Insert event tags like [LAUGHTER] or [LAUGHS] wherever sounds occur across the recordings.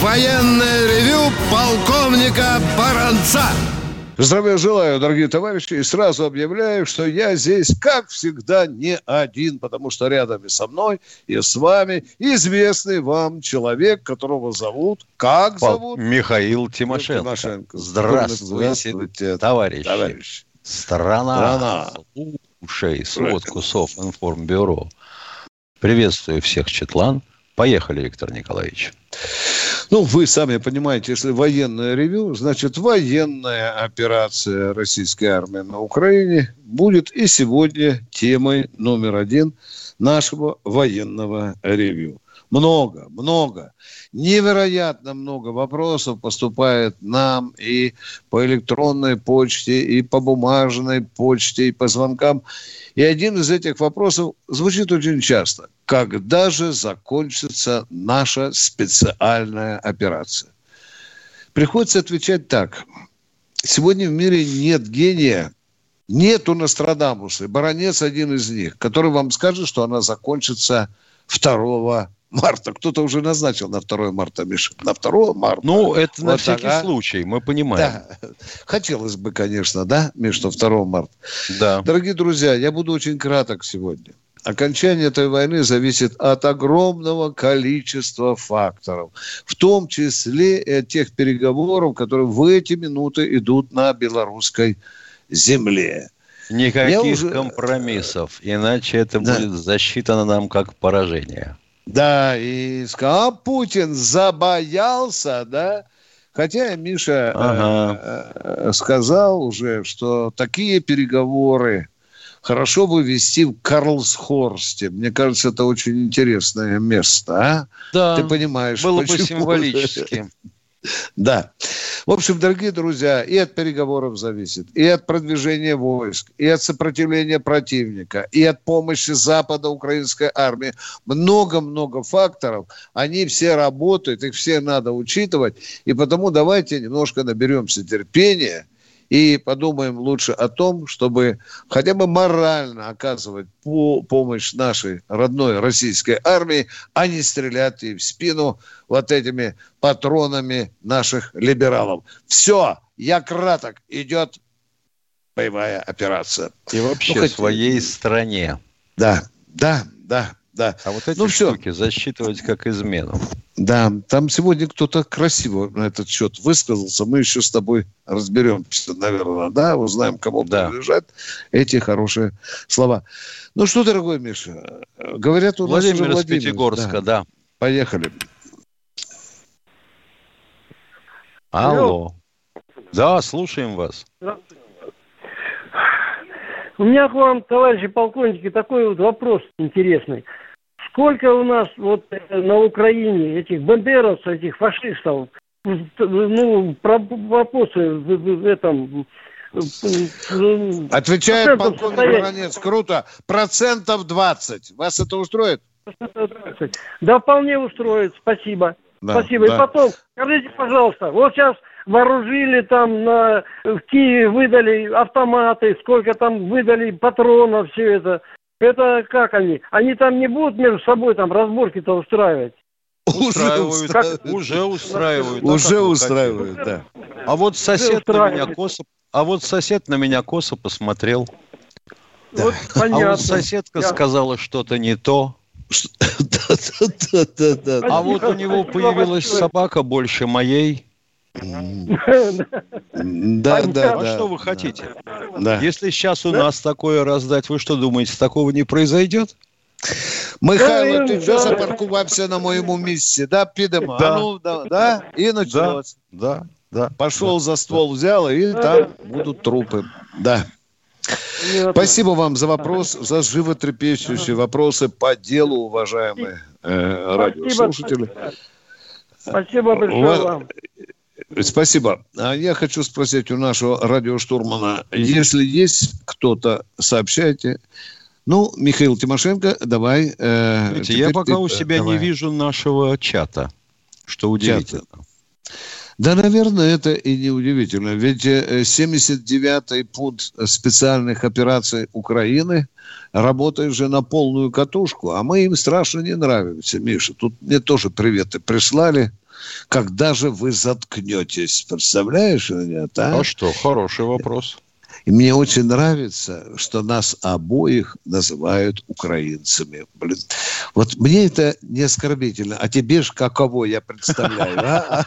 военное ревю полковника Баранца. Здравия желаю, дорогие товарищи, и сразу объявляю, что я здесь, как всегда, не один, потому что рядом и со мной, и с вами известный вам человек, которого зовут, как зовут? Михаил Тимошенко. Тимошенко. Здравствуйте, Здравствуйте, товарищи. товарищ. Страна, Страна. слушай, сводку Софинформбюро. Приветствую всех, Четлан. Поехали, Виктор Николаевич. Ну, вы сами понимаете, если военное ревю, значит, военная операция российской армии на Украине будет и сегодня темой номер один нашего военного ревю. Много, много, невероятно много вопросов поступает нам и по электронной почте, и по бумажной почте, и по звонкам. И один из этих вопросов звучит очень часто. Когда же закончится наша специальная операция? Приходится отвечать так. Сегодня в мире нет гения, нету Нострадамуса. Баронец один из них, который вам скажет, что она закончится 2 марта. Кто-то уже назначил на 2 марта, Миша. На 2 марта. Ну, это на Вот всякий так, а? случай, мы понимаем. Да. Хотелось бы, конечно, да, Миш, что 2 марта. Да. Дорогие друзья, я буду очень краток сегодня. Окончание этой войны зависит от огромного количества факторов, в том числе и от тех переговоров, которые в эти минуты идут на белорусской земле. Никаких Я уже- компромиссов, иначе это Да. будет засчитано нам как поражение. Да, и сказал, а Путин забоялся, да? Хотя Миша э, Ага. э, сказал уже, что такие переговоры хорошо бы вести в Карлсхорсте. Мне кажется, это очень интересное место, а? Да, Ты понимаешь, было бы почему? символически. Да. В общем, дорогие друзья, и от переговоров зависит, и от продвижения войск, и от сопротивления противника, и от помощи Запада украинской армии. Много-много факторов. Они все работают, их все надо учитывать. И потому давайте немножко наберемся терпения и подумаем лучше о том, чтобы хотя бы морально оказывать по- помощь нашей родной российской армии, а не стрелять ей в спину вот этими патронами наших либералов. Все, я краток, идет боевая операция. И вообще Ну, хоть- своей стране. Да, да, да, да. А вот эти Ну, штуки засчитывать как измену. Да, там сегодня кто-то красиво на этот счет высказался. Мы еще с тобой разберемся, наверное, да, узнаем, кому Да. принадлежат эти хорошие слова. Ну что, дорогой Миша, говорят у нас уже Владимир из Владимир. Пятигорска, Да. да. Поехали. Алло. Да, слушаем вас. У меня к вам, товарищи полковники, такой вот вопрос интересный. Сколько у нас вот э, на Украине этих бандеровцев, этих фашистов, ну, про вопросы в, этом... э, э, Отвечает полковник. Баранец. Круто. Процентов 20. Вас это устроит? Да, вполне устроит, спасибо. Да, спасибо. да. И потом, скажите, пожалуйста, вот сейчас вооружили там на, в Киеве, выдали автоматы, сколько там выдали патронов, все это. Это как они? Они там не будут между собой там разборки-то устраивать? Устраивают. Как- Уже устраивают. А Уже вы устраивают, да. А вот сосед на меня косо... А вот сосед на меня косо посмотрел. Вот А вот соседка Я- сказала что-то не то. [LAUGHS] Да-да-да-да. А вот у него появилась собака больше моей. [LAUGHS] Да, А да, что вы хотите? да. Если сейчас у нас такое раздать, вы что думаете, такого не произойдет? Михайло, ти Да, що да. запаркувався на моєму місці? Да, підемо. Да. А ну, да, да? І началось. Да, да. Пошел за ствол, взял, и там будут трупы. Да. Понятно. Спасибо вам за вопрос, за животрепещущие вопросы по делу, уважаемые э, радиослушатели. Спасибо большое Ва- вам. Спасибо. А я хочу спросить у нашего радиоштурмана, если есть кто-то, сообщайте. Ну, Михаил Тимошенко, давай. Э, Знаете, я пока ты, у себя давай. не вижу нашего чата, что удивительно. Чата. Да, наверное, это и не удивительно. Ведь 79-й э, пункт специальных операций Украины работает же на полную катушку, а мы им страшно не нравимся, Миша. Тут мне тоже приветы прислали. Когда же вы заткнетесь? Представляешь меня, а? А что, хороший вопрос. И мне очень нравится, что нас обоих называют украинцами. Блин. Вот мне это не оскорбительно. А тебе ж каково я представляю, а?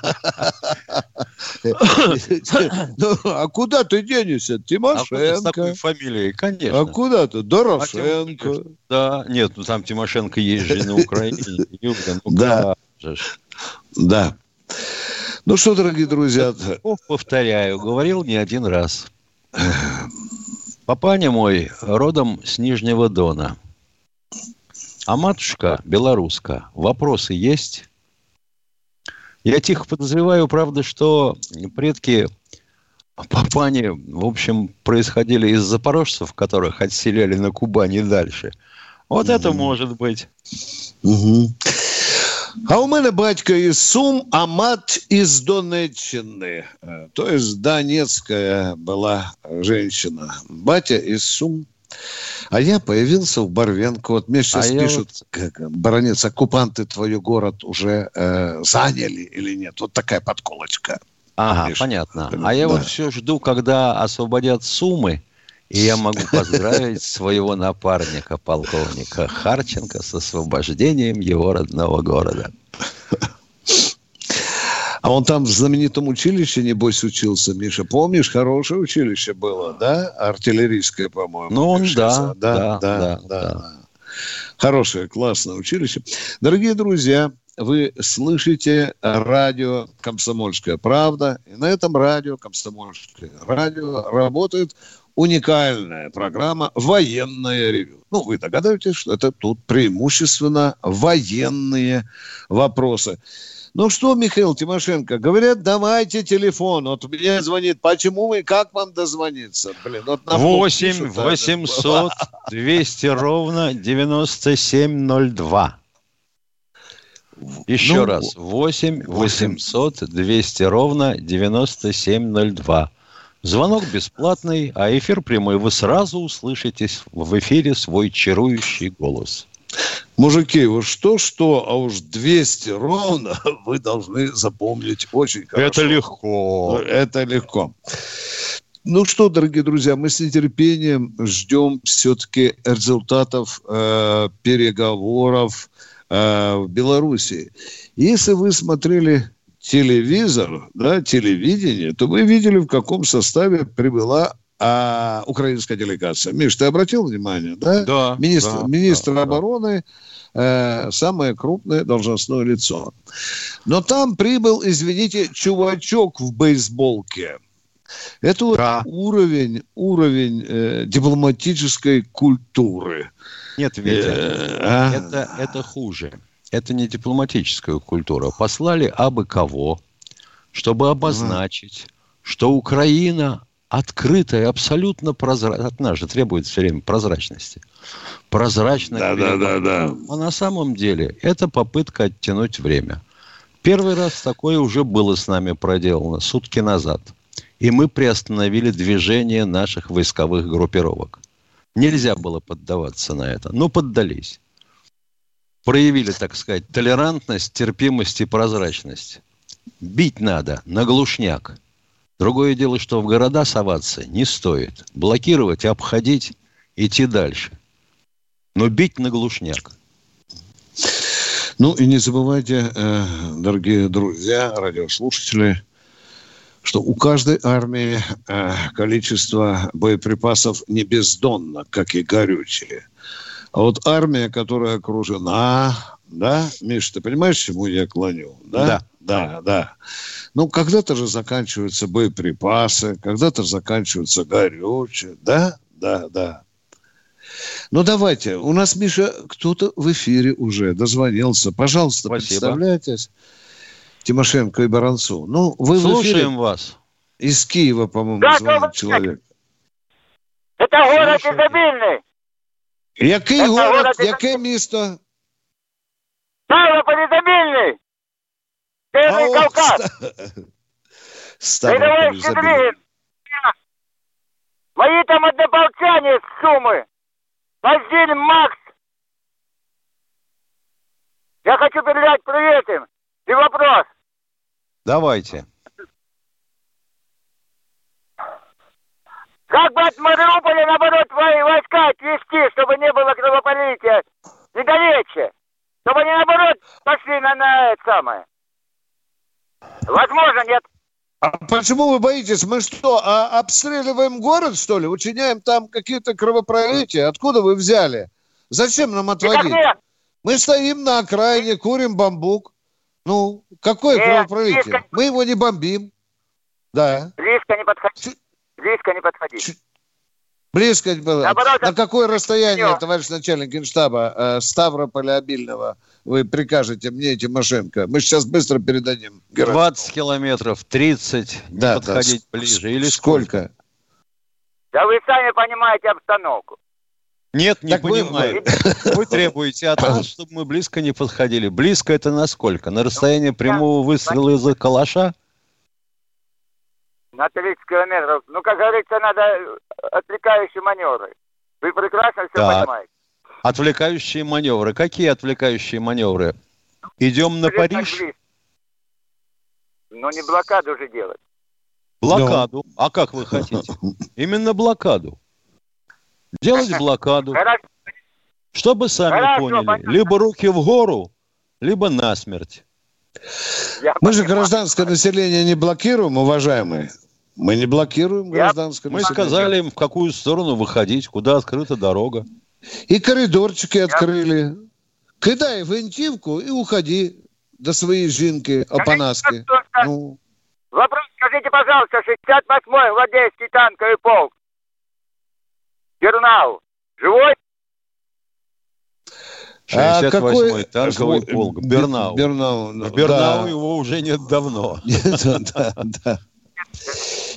[LAUGHS] Ну, а куда ты денешься? Тимошенко. А с такой фамилией, конечно. А куда ты? Дорошенко. А да, нет, ну там Тимошенко есть же на Украине. Да. Да. Ну что, дорогие друзья. Повторяю, говорил не один раз. Папаня мой родом с Нижнего Дона. А матушка белоруска. Вопросы есть? Я тихо подозреваю, правда, что предки Папани, в общем, происходили из запорожцев, которых отселяли на Кубани дальше. Вот mm-hmm. это может быть. Mm-hmm. А у мене батько із Сум, а мать из Донеччины. То есть донецкая была женщина. Батя из Сум. А я появился в Барвенко. Вот мне сейчас а пишут, как, баронец, оккупанты твой город уже э, заняли или нет. Вот такая подколочка. Ага, Видишь? понятно. А да. я вот все жду, когда освободят Сумы, и я могу поздравить своего напарника, полковника Харченко, с освобождением его родного города. А он там в знаменитом училище, небось, учился, Миша. Помнишь, хорошее училище было, да? Артиллерийское, по-моему. Ну, он, да, да, да, да, да, да. Хорошее, классное училище. Дорогие друзья, вы слышите радио «Комсомольская правда». И на этом радио «Комсомольское радио» работает уникальная программа «Военное ревю». Ну, вы догадываетесь, что это тут преимущественно военные вопросы. Ну что, Михаил Тимошенко, говорят, давайте телефон. Вот мне звонит, почему вы, как вам дозвониться? Блин, вот 8 800 200 ровно 9702. Еще ну, раз, 8 800 200 ровно 9702. Звонок бесплатный, а эфир прямой. Вы сразу услышите в эфире свой чарующий голос. Мужики, вот что-что, а уж 200 ровно [LAUGHS] вы должны запомнить очень хорошо. Это легко. Это легко. Ну что, дорогие друзья, мы с нетерпением ждем все-таки результатов э, переговоров э, в Беларуси. Если вы смотрели телевизор, да, телевидение, то вы видели, в каком составе прибыла а, украинская делегация. Миш, ты обратил внимание, да? Да. Министр, да, министр да, обороны, э, самое крупное должностное лицо. Но там прибыл, извините, чувачок в бейсболке. Это да. уровень, уровень э, дипломатической культуры. Нет, Витя, э, а? это, это хуже это не дипломатическая культура. Послали абы кого, чтобы обозначить, что Украина открытая, абсолютно прозрачная. От нас же требует все время прозрачности. Прозрачная. Да, да, да, да. А на самом деле это попытка оттянуть время. Первый раз такое уже было с нами проделано сутки назад. И мы приостановили движение наших войсковых группировок. Нельзя было поддаваться на это, но поддались проявили, так сказать, толерантность, терпимость и прозрачность. Бить надо на глушняк. Другое дело, что в города соваться не стоит. Блокировать, обходить, идти дальше. Но бить на глушняк. Ну и не забывайте, э, дорогие друзья, радиослушатели, что у каждой армии э, количество боеприпасов не бездонно, как и горючее. А вот армия, которая окружена, да, Миша, ты понимаешь, чему я клоню? Да, да, да. да. Ну, когда-то же заканчиваются боеприпасы, когда-то заканчиваются горючее, да, да, да. Ну, давайте. У нас, Миша, кто-то в эфире уже дозвонился. Пожалуйста, Спасибо. представляйтесь. Тимошенко и Баранцу. Ну, вы Слушаем вас. Из Киева, по-моему, да, звонит человек. Это город изобильный. Який Это город, город яке місто? Ставрополь изобильный. Северный Кавказ. Ставрополь изобильный. Мои там однополчане с Сумы. Василий Макс. Я хочу передать привет им. И вопрос. Давайте. Как бы от Мариуполя, наоборот, войска отвести, чтобы не было кровопролития недалече? Чтобы они, наоборот, пошли на, на это самое. Возможно, нет. А почему вы боитесь? Мы что, а обстреливаем город, что ли? Учиняем там какие-то кровопролития? Откуда вы взяли? Зачем нам отводить? Мы стоим на окраине, курим бамбук. Ну, какое Нет, кровопролитие? Близко... Мы его не бомбим. Да. Близко не подходи. Близко не подходи. Ч... Близко было. Наоборот, на какое расстояние, все. товарищ начальник генштаба э, Ставрополя обильного, вы прикажете мне, Тимошенко? Мы сейчас быстро передадим. 20 километров, 30, да, подходить да. ближе. Или сколько? Да вы сами понимаете обстановку. Нет, не так понимаю. Вы... [LAUGHS] вы требуете от нас, чтобы мы близко не подходили. Близко это насколько? На расстоянии ну, прямого выстрела из-за калаша? На 30 километров. Ну, как говорится, надо э, отвлекающие маневры. Вы прекрасно все да. понимаете. Отвлекающие маневры. Какие отвлекающие маневры? Идем на Париж? Ну, не блокаду же делать. Блокаду? А как вы хотите? [LAUGHS] Именно блокаду. Делать блокаду. Чтобы сами поняли, либо руки в гору, либо насмерть. Мы же гражданское население не блокируем, уважаемые. Мы не блокируем гражданское Мы сказали им, в какую сторону выходить, куда открыта дорога. И коридорчики открыли. Кидай винтивку и уходи до своей жинки, опанаски. Ну. Вопрос, скажите, пожалуйста, 68-й гвардейский танковый полк. Гернау. Живой? 68-й а какой... танковый полк. Бернау. Бернау. В Бернау да. его уже нет давно. [LAUGHS] Да, да.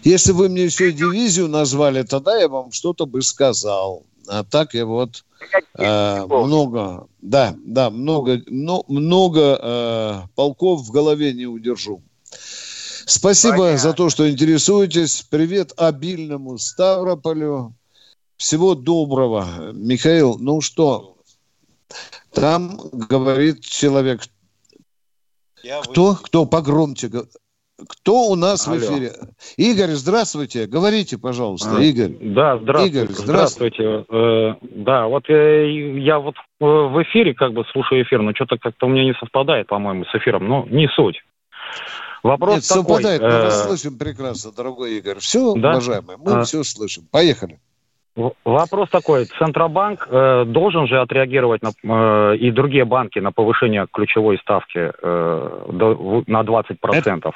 Если вы мне еще дивизию назвали, тогда я вам что-то бы сказал. А так я вот э, много, да, да, много, но, много э, полков в голове не удержу. Спасибо Понятно. за то, что интересуетесь. Привет обильному Ставрополю. Всего доброго. Михаил, ну что, там говорит человек. Я кто? Вы... Кто? Погромче. Кто у нас Алло. в эфире? Игорь, здравствуйте. Говорите, пожалуйста, а, Игорь. Да, здравствуйте. Игорь, здравствуйте. здравствуйте. Э, да, вот э, я вот э, в эфире как бы слушаю эфир, но что-то как-то у меня не совпадает, по-моему, с эфиром. Но не суть. Вопрос Нет, такой. совпадает, мы вас слышим прекрасно, дорогой Игорь. Все, да? уважаемые, мы а... все слышим. Поехали. Вопрос такой. Центробанк э, должен же отреагировать на, э, и другие банки на повышение ключевой ставки э, до, на 20%. Это...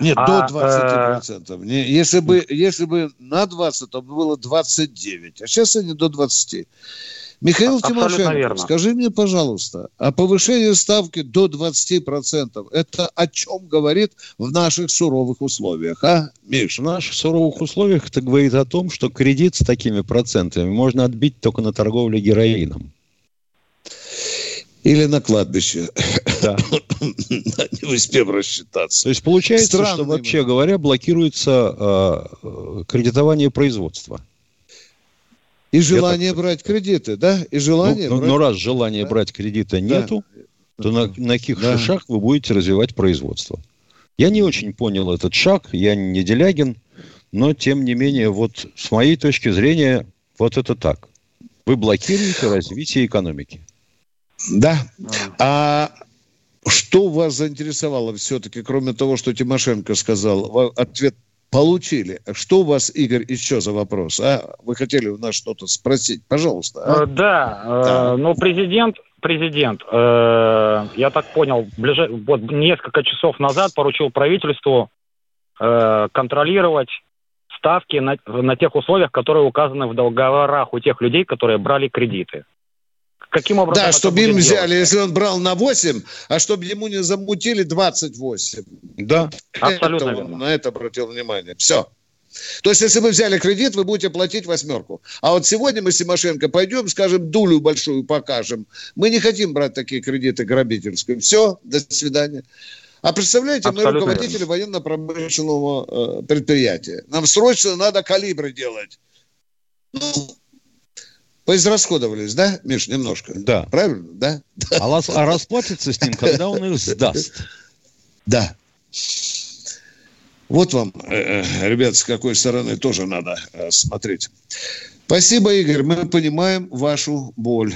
Нет, а, до 20%. Э... Не, если, бы, если бы на 20, то было 29. А сейчас они до 20. Михаил Абсолютно Тимошенко, верно. скажи мне, пожалуйста, а повышение ставки до 20% это о чем говорит в наших суровых условиях, а, Миш? В наших суровых условиях это говорит о том, что кредит с такими процентами можно отбить только на торговле героином. Или на кладбище. Да. [COUGHS] Не успев рассчитаться. То есть получается, Странный что вообще говоря, блокируется э, кредитование производства. И желание так... брать кредиты, да? И желание ну, брать... Но раз желания да? брать кредита нету, да. то на, на каких да. шагах вы будете развивать производство? Я не очень понял этот шаг, я не Делягин, но тем не менее, вот с моей точки зрения, вот это так. Вы блокируете развитие экономики. Да. А что вас заинтересовало все-таки, кроме того, что Тимошенко сказал? Ответ получили. Что у вас, Игорь, еще за вопрос? А? Вы хотели у нас что-то спросить? Пожалуйста. А? Э, да, э, да. ну президент, президент, э, я так понял, ближе, вот несколько часов назад поручил правительству э, контролировать ставки на, на тех условиях, которые указаны в договорах у тех людей, которые брали кредиты. Каким образом Да, чтобы им взяли, делаться? если он брал на 8, а чтобы ему не замутили 28. Да. Абсолютно это верно. на это обратил внимание. Все. То есть, если вы взяли кредит, вы будете платить восьмерку. А вот сегодня мы с Тимошенко пойдем, скажем, дулю большую покажем. Мы не хотим брать такие кредиты грабительские. Все, до свидания. А представляете, мы Абсолютно руководители военно-промышленного э, предприятия. Нам срочно надо калибры делать. Ну, поизрасходовались, да, Миш, немножко? Да. Правильно, да? А, а расплатится с ним, когда он их сдаст. Да. Вот вам, э, э, ребят, с какой стороны тоже надо э, смотреть. Спасибо, Игорь. Мы понимаем вашу боль.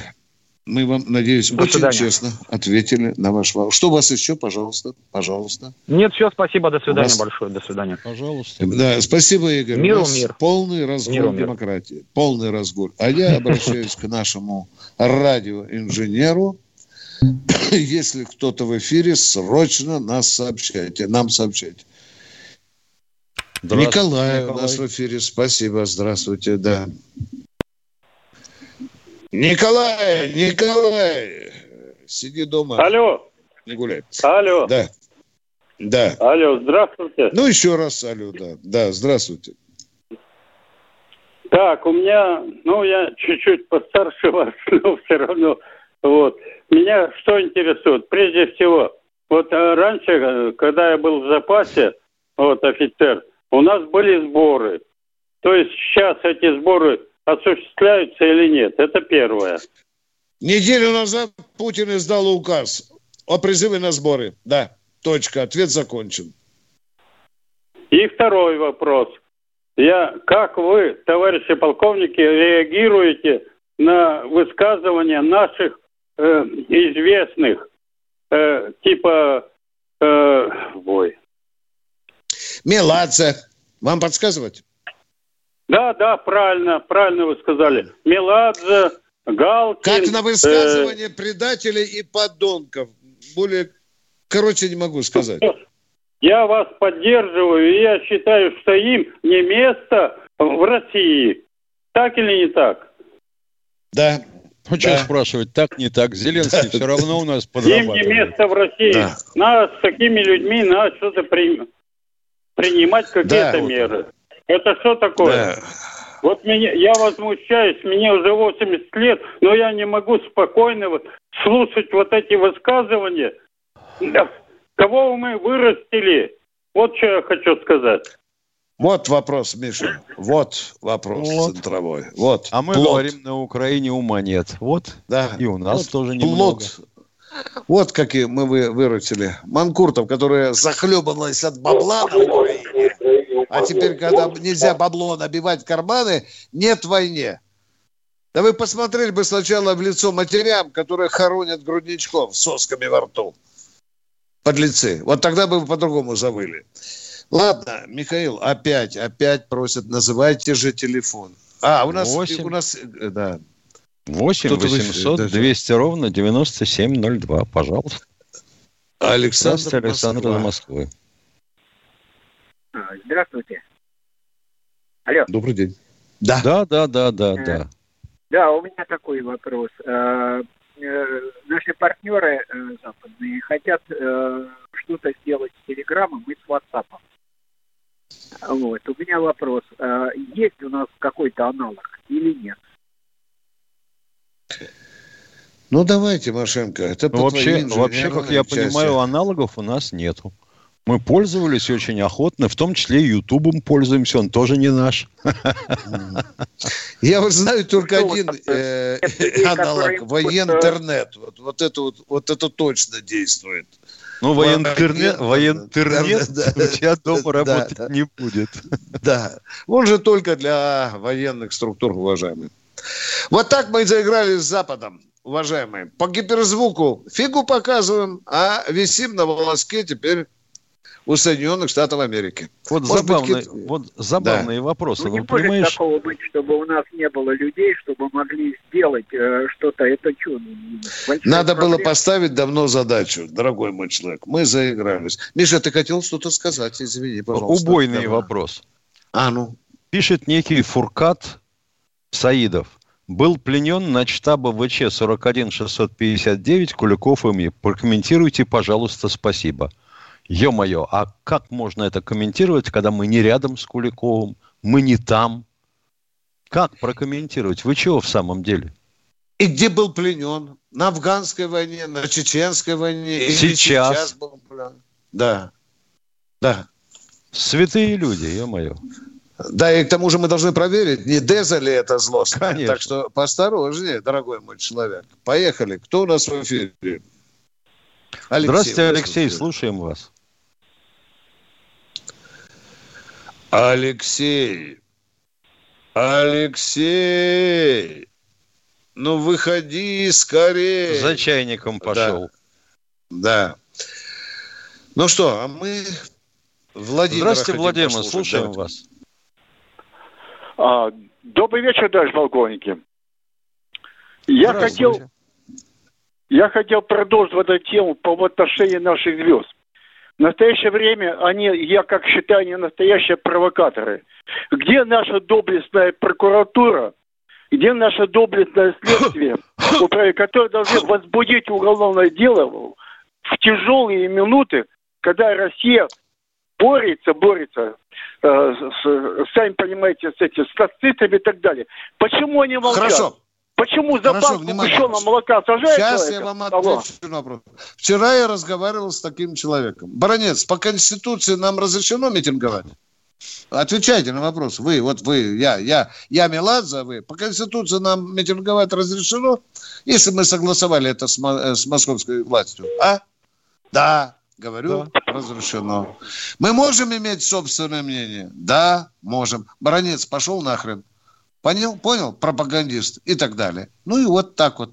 Мы вам, надеюсь, До очень свидания. честно ответили на ваш вопрос. Что у вас еще, пожалуйста? Пожалуйста. Нет, все, спасибо, до свидания вас- большое, до свидания. Пожалуйста. Да, спасибо, Игорь. Миру У нас мир. Полный разгул Миру мир. демократии. Полный разгул. А я [LAUGHS] обращаюсь к нашему радиоинженеру. [COUGHS] Если кто-то в эфире, срочно нас сообщайте. Нам сообщайте. Здравствуйте, Николай, у Николай. нас в эфире. Спасибо, здравствуйте, да. Николай, Николай, сиди дома, Алло, не гуляй. алло, Да, да. алло, здравствуйте. Ну, еще раз алло, да. Да, здравствуйте. Так, у меня, ну, я чуть-чуть постарше [LAUGHS] вас, но все равно, вот. Меня что интересует? Прежде всего, вот э, раньше, э, когда я был в запасе, вот, офицер, у нас были сборы. То есть сейчас эти сборы осуществляются или нет? Это первое. Неделю назад Путин издал указ о призыве на сборы. Да, точка, ответ закончен. И второй вопрос. Я, как вы, товарищи полковники, реагируете на высказывания наших э, известных, э, типа, э, ой, Меладзе, вам подсказывать? Да, да, правильно, правильно вы сказали. Меладзе, Галкин. Как на э, высказывание предателей и подонков. Более, короче, не могу сказать. я вас поддерживаю, и я считаю, что им не место в России. Так или не так? Да, Ну, что Да. спрашивать, так, не так. Зеленский все равно у нас Им не подрабатывает. место в России. Да. Надо с такими людьми надо что-то при- принимать какие-то Да. меры. Это что такое? да. Вот меня, я возмущаюсь, мне уже 80 лет, но я не могу спокойно вот слушать вот эти высказывания. Кого мы вырастили? Вот что я хочу сказать. Вот вопрос, Миша. Вот вопрос Вот. центровой. Вот. А мы Плод. говорим, на Украине ума нет. Вот. Да. И у нас Вот тоже немного. Плод. Вот какие мы вы, вырастили. Манкуртов, которая захлебывалась от бабла на Украине. А теперь, когда нельзя бабло набивать карманы, нет войне. Да вы посмотрели бы сначала в лицо матерям, которые хоронят грудничков с сосками во рту. Подлецы. Вот тогда бы вы по-другому завыли. Ладно, Михаил, опять, опять просят, называйте же телефон. А, у нас, Восемь. у нас, э, да. 8 Кто-то вы- 800 да. 200 ровно 9702. Пожалуйста. Александр, Здравствуйте, Александр из Москва. Москвы. А, Здравствуйте. Алло. Добрый день. Да. Да, да, да, да, да. Да, у меня такой вопрос. Э, э, Наши партнеры э, западные хотят э, что-то сделать с Телеграмом и с WhatsApp. Вот. У меня вопрос. Э, Есть у нас какой-то аналог или нет? Ну, давайте, Машенко. Это Ну, по вообще, вообще, как я части. понимаю, аналогов у нас нету. Мы пользовались очень охотно, в том числе и Ютубом пользуемся, он тоже не наш. Я вот знаю только Ну, один э, [LAUGHS] аналог. Воентернет. Вот, вот, это вот, вот это точно действует. Ну, воентернет, воентернет Да, да, [LAUGHS] у тебя дома да, работать да. не будет. Да. Он же только для военных структур, уважаемые. Вот так мы и заиграли с Западом, уважаемые. По гиперзвуку фигу показываем, а висим на волоске теперь у Соединенных Штатов Америки. Вот Может быть, забавные, какие-то- вот забавные вопросы. Ну, не Ну, может понимаешь, такого быть, чтобы у нас не было людей, чтобы могли сделать э, что-то. Это что? Надо было поставить давно задачу, дорогой мой человек. Мы заигрались. Миша, ты хотел что-то сказать? Извини, пожалуйста. убойный Давай. вопрос. А, ну. Пишет некий Фуркат Саидов. был пленен на штаба ВЧ 41659 Куликов ими. Прокомментируйте, пожалуйста, спасибо. Ё-моё, а как можно это комментировать, когда мы не рядом с Куликовым, мы не там? Как прокомментировать? Вы чего в самом деле? И где был пленен? На афганской войне, на чеченской войне? или Сейчас. сейчас был пленен? Да. Да. Святые люди, ё-моё. Да, и к тому же мы должны проверить, не Деза ли это злость. Конечно. Так что поосторожнее, дорогой мой человек. Поехали. Кто у нас в эфире? Алексей, Здравствуйте, Алексей, слушаем вас. Алексей. Алексей. Ну, выходи скорее. За чайником пошел. Да. Ну что, а мы Владимир. Здравствуйте, Владимир, слушаем вас. А, добрый вечер, товарищ полковники. Я хотел, я хотел продолжить вот эту тему по отношению наших звезд. В настоящее время они, я как считаю, не настоящие провокаторы. Где наша доблестная прокуратура, где наше доблестное следствие, [COUGHS] которое должны возбудить уголовное дело в тяжелые минуты, когда Россия борется, борется, э, с- сами понимаете, с этими с нацистами и так далее. Почему они молчат? Хорошо. Почему за Хорошо, банку внимание. сгущенного молока сажают Сейчас я человека? вам Алло. отвечу на вопрос. Вчера я разговаривал с таким человеком. Баронец, по Конституции нам разрешено митинговать? Отвечайте на вопрос. Вы, вот вы, я, я, я Меладзе, а вы. По Конституции нам митинговать разрешено, если мы согласовали это с, э, с московской властью. А? Да, говорю, разрешено. Мы можем иметь собственное мнение? Да, можем. Баронец, пошел нахрен. Понял? Понял? Пропагандист и так далее. Ну и вот так вот.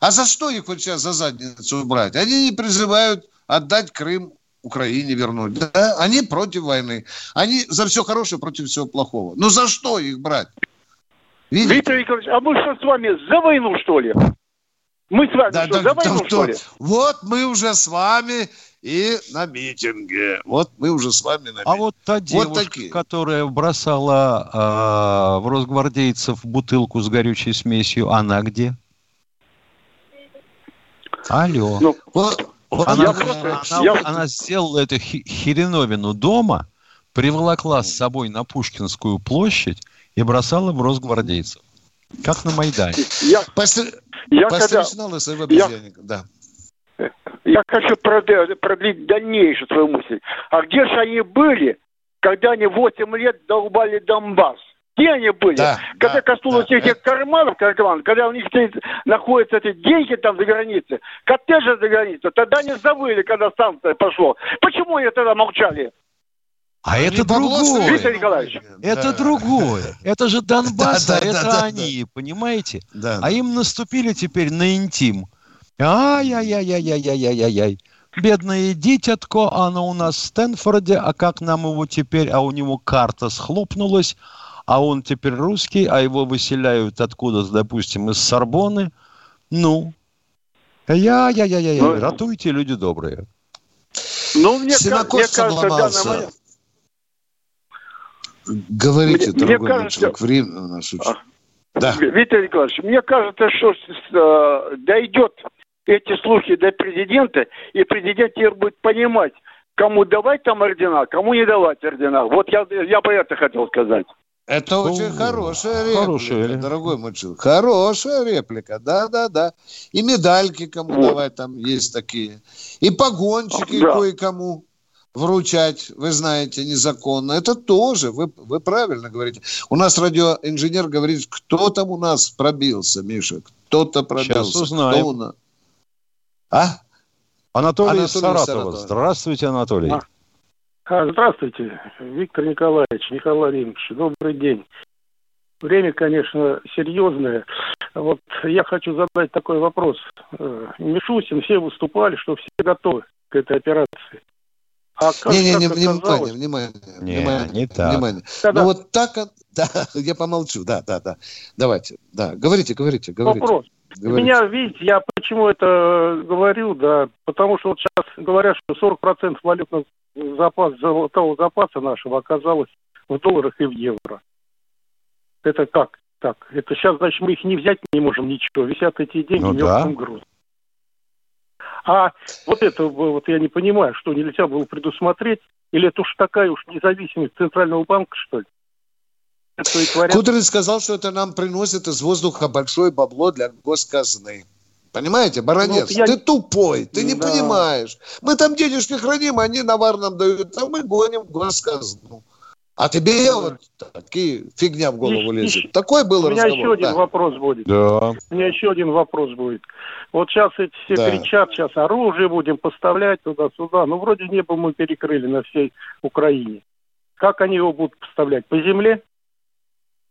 А за что их вот сейчас за задницу брать? Они не призывают отдать Крым Украине вернуть. Да? Они против войны. Они за все хорошее против всего плохого. Ну за что их брать? Видите? Виктор Николаевич, а мы что с вами за войну, что ли? Мы с вами Да, что, да, за войну, да, что ли? Вот мы уже с вами и на митинге. Вот мы уже с вами на митинге. А вот та девушка, такие. которая бросала а, в росгвардейцев бутылку с горючей смесью, она где? Алло. Ну, Вот, вот Она, я я- просто- она- я- она сделала эту хи- хереновину дома, приволокла с собой на Пушкинскую площадь и бросала в росгвардейцев. Как на Майдане. Я, Постр- я, когда, Пострична лысого обезьянника, да. Я хочу продлить, дальнейшую свою мысль. А где же они были, когда они 8 лет долбали Донбасс? Где они были? Да, когда да, коснулось да. этих карманов, карман, когда у них стоит- находятся эти деньги там за границей, коттеджи за границей, тогда они забыли, когда санкция пошло. Почему они тогда молчали? А это бабло другое. Виктор Николаевич. Это Да. другое. Это же [LAUGHS] Донбасс, Да, а да, это да, да, они, понимаете? Да. А им наступили теперь на интим. Ай-яй-яй-яй-яй-яй-яй. Бедное дитятко, оно у нас в Стэнфорде, а как нам его теперь, а у него карта схлопнулась, а он теперь русский, а его выселяют откуда-то, допустим, из Сорбоны. Ну, я-я-я-я-я, Ну, ратуйте, люди добрые. Ну, мне, Синокос мне кажется, обломался. Говорите, Мне- мне дорогой мой кажется- человек, время у нас очень. Да. Виктор Николаевич, мне кажется, что э, дойдет эти слухи до президента, и президент теперь будет понимать, кому давать там ордена, кому не давать ордена. Вот я, я бы это хотел сказать. Это очень О, хорошая реплика, хорошая дорогой мой человек. Хорошая реплика, да-да-да. И медальки кому Вот. давать там есть такие. И погончики Да. кое-кому вручать, вы знаете, незаконно. Это тоже, вы, вы правильно говорите. У нас радиоинженер говорит, кто там у нас пробился, Миша? Кто-то пробился. Сейчас узнаем. Кто у нас? А? Анатолий, Анатолий Саратова. Саратова. Здравствуйте, Анатолий. А. А, Здравствуйте, Виктор Николаевич, Николай Владимирович, добрый день. Время, конечно, серьезное. Вот я хочу задать такой вопрос. Э, Мишустин, все выступали, что все готовы к этой операции. А как, Не-не-не, как внимание, оказалось, внимание, Не, внимание, не так. внимание. Да-да. Ну вот так, [LAUGHS] да, я помолчу, да, да, да. Давайте, да, говорите, говорите, говорите. вопрос. Говорите. Меня, видите, я почему это говорю, да, потому что вот сейчас говорят, что 40% валютного запаса, золотого запаса нашего оказалось в долларах и в евро. Это как? Так, это сейчас, значит, мы их не взять не можем ничего. Висят эти деньги Ну мертвым да. грузом. А вот это вот я не понимаю, что нельзя было предусмотреть, или это уж такая уж независимость Центрального банка, что ли? И творят. Кудрин сказал, что это нам приносит из воздуха большое бабло для госказны. Понимаете, баронец, Ну, вот я- ты тупой, ты не Да. понимаешь. Мы там денежки храним, они навар нам дают, а мы гоним в госказну. А тебе вот такие фигня в голову И- лезет. и- Такой был У меня разговор. еще один да. вопрос будет. Да. У меня еще один вопрос будет. Вот сейчас эти все Да. кричат, сейчас оружие будем поставлять туда-сюда. Ну, вроде небо мы перекрыли на всей Украине. Как они его будут поставлять? По земле?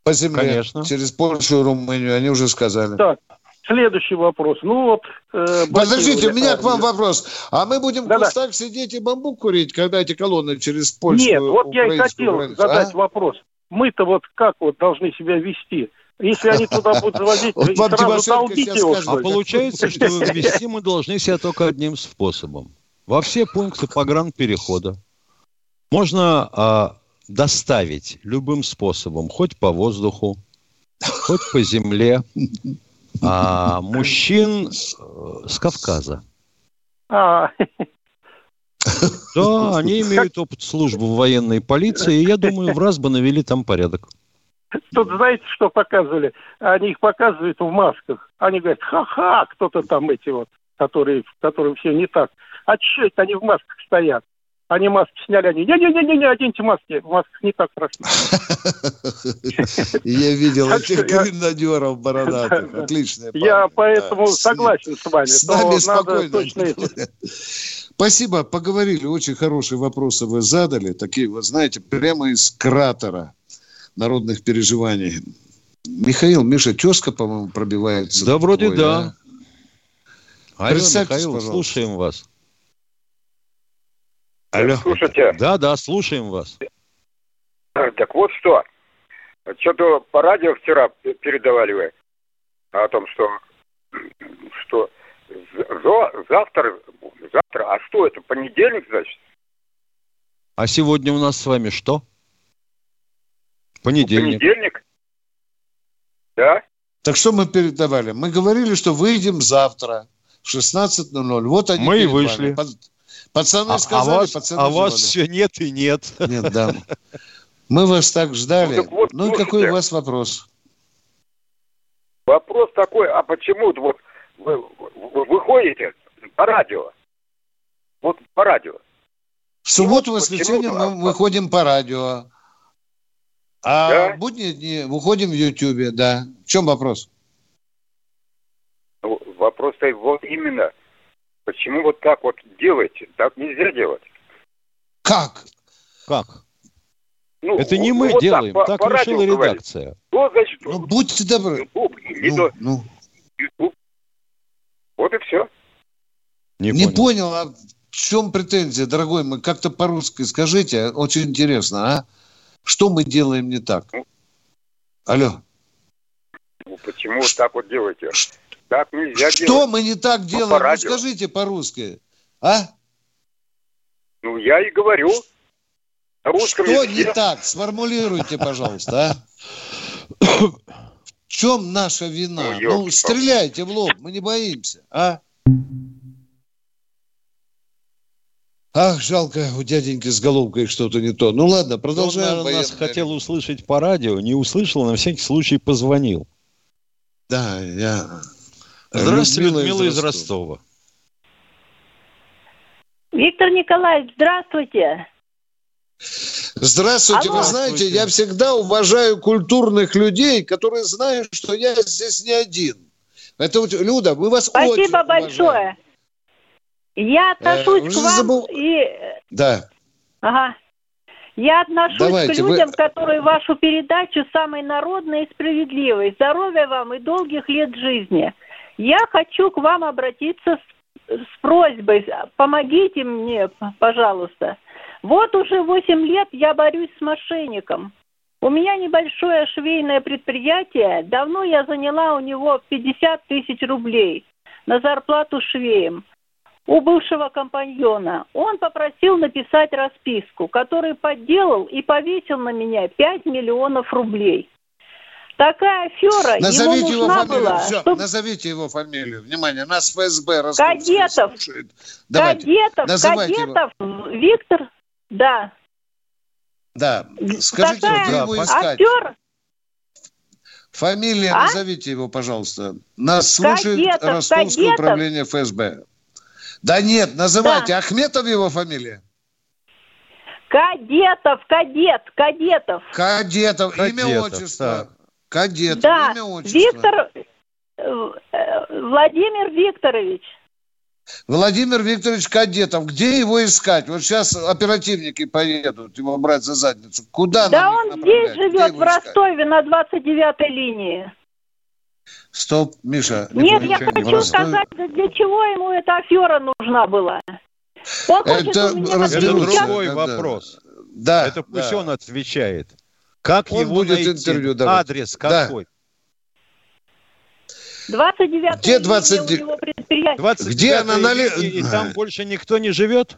По земле, Конечно. через Польшу и Румынию, они уже сказали. Так, следующий вопрос. Ну вот... э, Подождите, у меня к вам армию. вопрос. А мы будем в Да-да. кустах сидеть и бамбук курить, когда эти колонны через польскую, Нет, вот я и хотел границу, задать а? вопрос. Мы-то вот как вот должны себя вести? Если они туда будут завозить, Вот сразу Тимошенко его, скажет. А получается, что ввести мы должны себя только одним способом. Во все пункты погранперехода можно а, доставить любым способом, хоть по воздуху, хоть по земле, а, мужчин э, с Кавказа. А, Да, они имеют опыт службы в военной полиции, и я думаю, в раз бы навели там порядок. Тут знаете, что показывали? Они их показывают в масках. Они говорят, ха-ха, кто-то там эти вот, которые, которые все не так. А что это они в масках стоят? Они маски сняли, они, не-не-не, не оденьте маски, в масках не так страшно. [LAUGHS] Я видел этих гренадеров бородатых. [LAUGHS] Да, да. Отличные Я поэтому согласен с вами. С нами спокойно. Спасибо, поговорили. Очень хорошие вопросы вы задали. Такие, вот знаете, прямо из кратера народных переживаний. Михаил, Миша, тезка, по-моему, пробивается. Да, вроде твой, да. Алло, Представьтесь, Михаил, пожалуйста. слушаем вас. Алло. Слушайте, Да, да, слушаем вас. так вот что. Что-то по радио вчера передавали вы о том, что, что за- завтра, завтра, а что это, понедельник, значит? А сегодня у нас с вами что? Понедельник. Понедельник? Да? Так что мы передавали? Мы говорили, что выйдем завтра в 16.00. Вот они Мы и вышли. Пацаны А, а сказали, вас, пацаны а вас все нет и нет. Нет, да. Мы вас так ждали. Ну, так вот, Ну и какой слушайте. у вас вопрос? Вопрос такой, а почему вот вы, вы выходите по радио? Вот по радио. В субботу, вот воскресенье мы выходим по радио. А Да? в будние дни выходим в Ютьюбе, да. В чем вопрос? Ну, Вопрос-то вот именно, почему вот так вот делаете? Так нельзя делать. Как? Как? Ну, Это не вот- мы вот делаем, по- так по решила редакция. Ну, значит, Ну, будьте добры. YouTube, Ну, ну, YouTube. Вот и все. Не, не понял. понял, а в чем претензия, дорогой мой? Как-то по-русски скажите, очень интересно, а? Что мы делаем не так? Алло. Ну, Почему вот так вот делаете? Так нельзя Что делать. мы не так по делаем? Ну, радио. скажите по-русски. А? Ну, я и говорю. На русском Что языке. не так? Сформулируйте, пожалуйста, а? В чем наша вина? Ну, Ну, стреляйте в лоб, мы не боимся, а? Ах, жалко, у дяденьки с головкой что-то не то. Ну ладно, Он, продолжаем. наверное, нас хотел услышать по радио, не услышал, на всякий случай позвонил. Да, я... Здравствуйте, Людмила, из Ростова. Виктор Николаевич, здравствуйте. Здравствуйте, Алло. вы знаете, я всегда уважаю культурных людей, которые знают, что я здесь не один. Это вот, Люда, мы вас очень Спасибо большое. Я отношусь вы к вам забыл- и... э, Да. Ага. Я отношусь Давайте, к вы- людям, которые вашу передачу самой народной и справедливой. Здоровья вам и долгих лет жизни. Я хочу к вам обратиться с, с просьбой. Помогите мне, пожалуйста. Вот уже 8 лет я борюсь с мошенником. У меня небольшое швейное предприятие. Давно я заняла у него 50 тысяч рублей на зарплату швеем у бывшего компаньона. Он попросил написать расписку, который подделал и повесил на меня 5 миллионов рублей. Такая афера Назовите ему его нужна фамилию. была. Все, чтоб назовите его фамилию. Внимание, нас ФСБ Кадетов. слушает. Давайте. Кадетов, называйте его. Кадетов, Виктор, да. Да. Скажите, такая где его искать? актер, Фамилия, А? назовите его, пожалуйста. Нас слушает Кадетов, Ростовское Кадетов. управление ФСБ. Да нет, называйте. Ахметов его фамилия? Кадетов, кадет, Кадетов. Кадетов. Имя, Кадетов, отчество. Кадетов. Да, Имя, отчество. Виктор э, Владимир Викторович. Владимир Викторович Кадетов. Где его искать? Вот сейчас оперативники поедут его брать за задницу. Куда да он здесь живет, в искать? Ростове, на 29-й линии. Стоп, Миша. Нет, я не хочу сказать, для чего ему эта афера нужна была. Он хочет Это Это другой да. вопрос. Да, Это пусть да. он отвечает. Как Он его будет найти? интервью давать. Адрес Да. какой? 29 Где 20 у него предприятие. 29 Где она нали- и, и там больше никто не живет?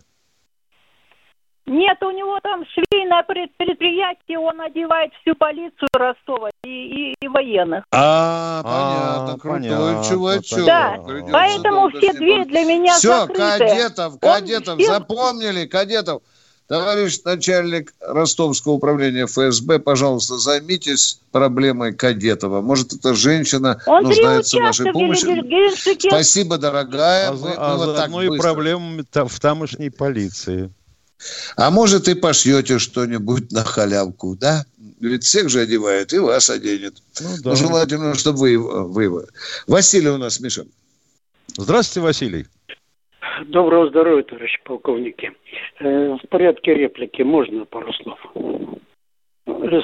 Нет, у него там швейное пред- предприятие, он одевает всю полицию Ростова и, и- и военных. А, А, понятно, крутой понятно, чувачок. Да, Придется поэтому все двери для меня Все, закрыты. Кадетов, Он Кадетов, всем- запомнили, Кадетов. Товарищ начальник Ростовского управления ФСБ, пожалуйста, займитесь проблемой Кадетова. Может, эта женщина Он нуждается в в помощи. Спасибо, дорогая. А, мы а вот так заодно и быстро. проблем та- в тамошней полиции. А может, и пошьете что-нибудь на халявку, да? Ведь всех же одевают, и вас оденет. Ну, Ну, желательно, чтобы вы, вы... Василий у нас, Миша. Здравствуйте, Василий. Доброго здоровья, товарищи полковники. В порядке реплики можно пару слов?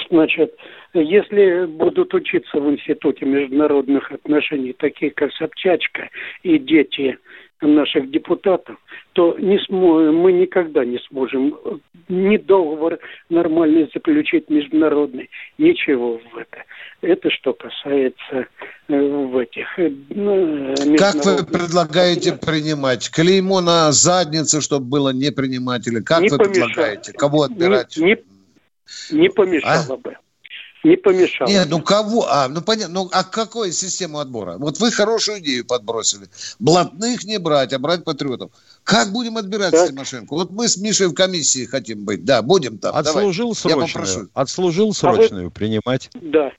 Значит, если будут учиться в Институте международных отношений такие, как Собчачка и дети наших депутатов, то не смо- мы никогда не сможем ни договор нормальный заключить международный, ничего в это. Это что касается э, в этих э, ну, Как вы предлагаете принимать? Клеймо на заднице, чтобы было не принимать? Или как Не вы помешало. предлагаете? Кого отбирать? Не, не, не помешало бы. Не помешало. Нет, ну кого? А, ну понятно. Ну а какой систему отбора? Вот вы хорошую идею подбросили. Блатных не брать, а брать патриотов. Как будем отбирать Так. Тимошенко? Вот мы с Мишей в комиссии хотим быть. Да, будем там. Отслужил Давай. Я срочную. попрошу. Отслужил А срочную принимать. Да.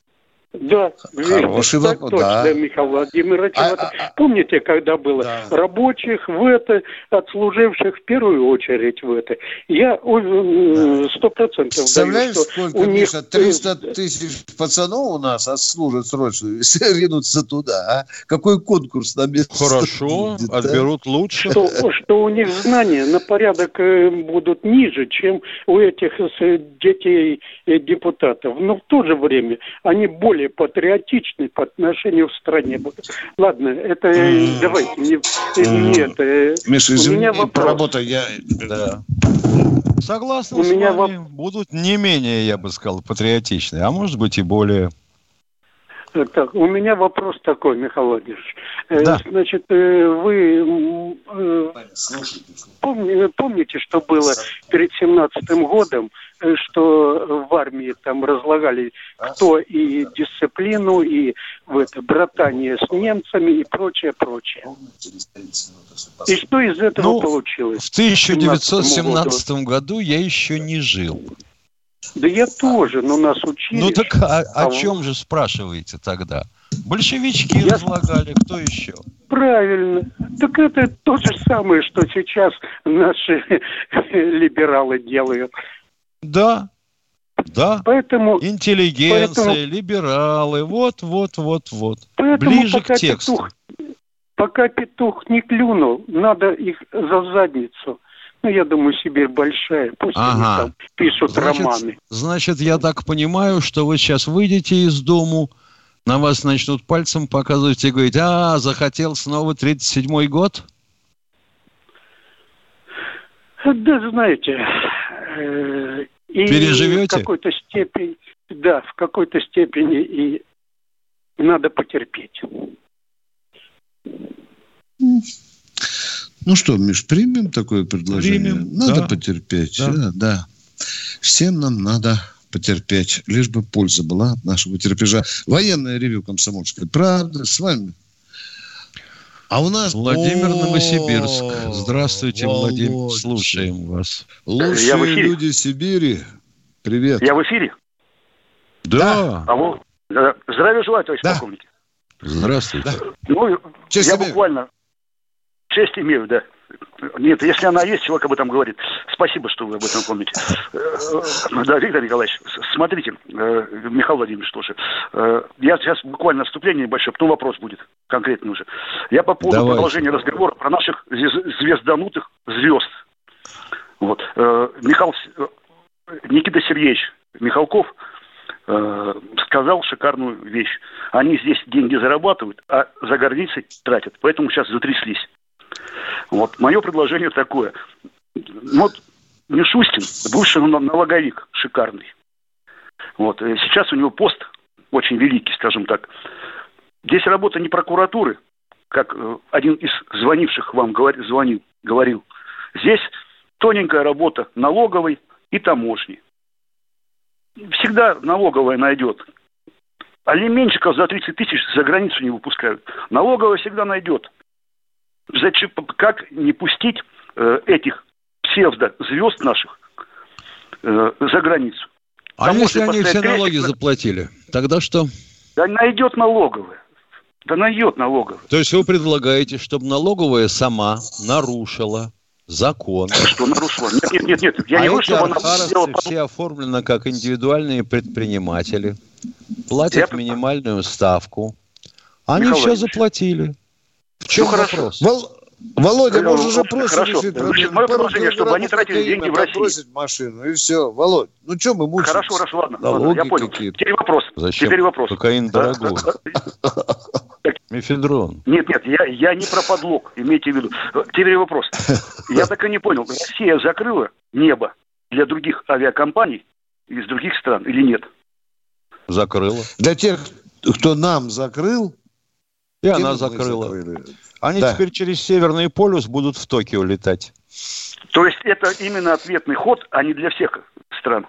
Да, Хороший так вопрос, точно, да. Михаил Владимирович. А- Вот а- а- Помните, когда было Да. рабочих в это, отслуживших в первую очередь в это? Я э, сто процентов даю, Представляешь, что сколько, у них... Миша, 300 тысяч пацанов у нас отслужат срочную, все [LAUGHS] ринутся туда, а? Какой конкурс на место? Хорошо, будет, а? отберут лучше. что, что у них знания на порядок э, будут ниже, чем у этих э, детей э, депутатов. Но в то же время они более патриотичны по отношению к стране. Ладно, это давайте не, э, нет. э, Миша, у извини, меня вопрос. поработай, я... Да. Согласен У с меня вами. Будут не менее, я бы сказал, патриотичные, а может быть и более. Так, у меня вопрос такой, Михаил Владимирович. Э, Да. Значит, э, вы э, помни- помните, что было перед семнадцатым годом, что в армии там разлагали кто и дисциплину, и в это братание с немцами и прочее, прочее. И что из этого Ну, получилось? В 1917 году я еще не жил. Да я тоже, но нас учили. Ну так о, А о вы- чем же спрашиваете тогда? Большевички Я- разлагали, кто еще? Правильно. Так это то же самое, что сейчас наши [LAUGHS] либералы делают. Да, да. Поэтому, Интеллигенция, поэтому- либералы, вот, вот, вот, вот. поэтому Ближе к тексту. Петух, пока петух не клюнул, надо их за задницу. Ну, я думаю, Сибирь большая. Пусть Ага. они там пишут Значит, романы. Значит, я так понимаю, что вы сейчас выйдете из дому, на вас начнут пальцем показывать и говорить, а, захотел снова 37-й год? Да, знаете, э, и Переживете? в какой-то степени, да, в какой-то степени и надо потерпеть. Ну что, Миш, примем такое предложение? Примем, надо да. потерпеть. Да. Да. да. Всем нам надо потерпеть, лишь бы польза была от нашего терпежа. Военное ревю комсомольское. Правда, с вами. А у нас... Владимир Новосибирск. Здравствуйте, Владимир. Слушаем вас. Лучшие люди Сибири. Привет. Я в эфире? Да. Алло. Здравия желаю, товарищ Да. полковник. Здравствуйте. Ну, Честь я имею. буквально... Честь имею, да. Нет, если она есть, человек об этом говорит. Спасибо, что вы об этом помните. Э, э, Да, Виктор Николаевич, смотрите, э, Михаил Владимирович тоже. Я сейчас буквально вступление небольшое, потом вопрос будет конкретный уже. Я по поводу Давайте. продолжения разговора про наших звез- звезданутых звезд. Вот. Михаил, Никита Сергеевич Михалков сказал шикарную вещь. Они здесь деньги зарабатывают, а за границей тратят. Поэтому сейчас затряслись. Вот. Мое предложение такое. Вот Мишустин, бывший на- налоговик, шикарный. Вот. э, Сейчас у него пост очень великий, скажем так. Здесь работа не прокуратуры, как э, один из звонивших вам говор- звонил, говорил. Здесь тоненькая работа налоговой и таможни. Всегда налоговая найдет. Алименщиков за 30 тысяч за границу не выпускают. Налоговая всегда найдет. Зачем, как не пустить э, этих псевдо-звезд наших э, за границу? А Там если они все налоги крестик заплатили, тогда что? Да найдет налоговая. Да найдет налоговая. То есть вы предлагаете, чтобы налоговая сама нарушила закон. Что нарушила? Нет, нет, нет, нет. Я а не говорю, чтобы она сделала все оформлены как индивидуальные предприниматели, платят Я- минимальную ставку. Они Михаил все заплатили. В чем Ну, хорошо. вопрос? Вол- Володя, можно же ну, просто хорошо. решить Значит, проблему. мое предложение, чтобы они тратили деньги в России. машину, и все. Володь, ну что мы мучаемся? Хорошо, хорошо, ладно. Налоги я понял. какие-то. Теперь вопрос. Зачем? Теперь вопрос. Кокаин дорогой. [LAUGHS] Мефедрон. Нет, нет, я, я не про подлог, имейте в виду. Теперь вопрос. Я так и не понял, Россия закрыла небо для других авиакомпаний из других стран или нет? Закрыла. Для тех, кто нам закрыл, И она закрыла. закрыли. Они Да. теперь через Северный полюс будут в Токио летать. То есть это именно ответный ход, а не для всех стран.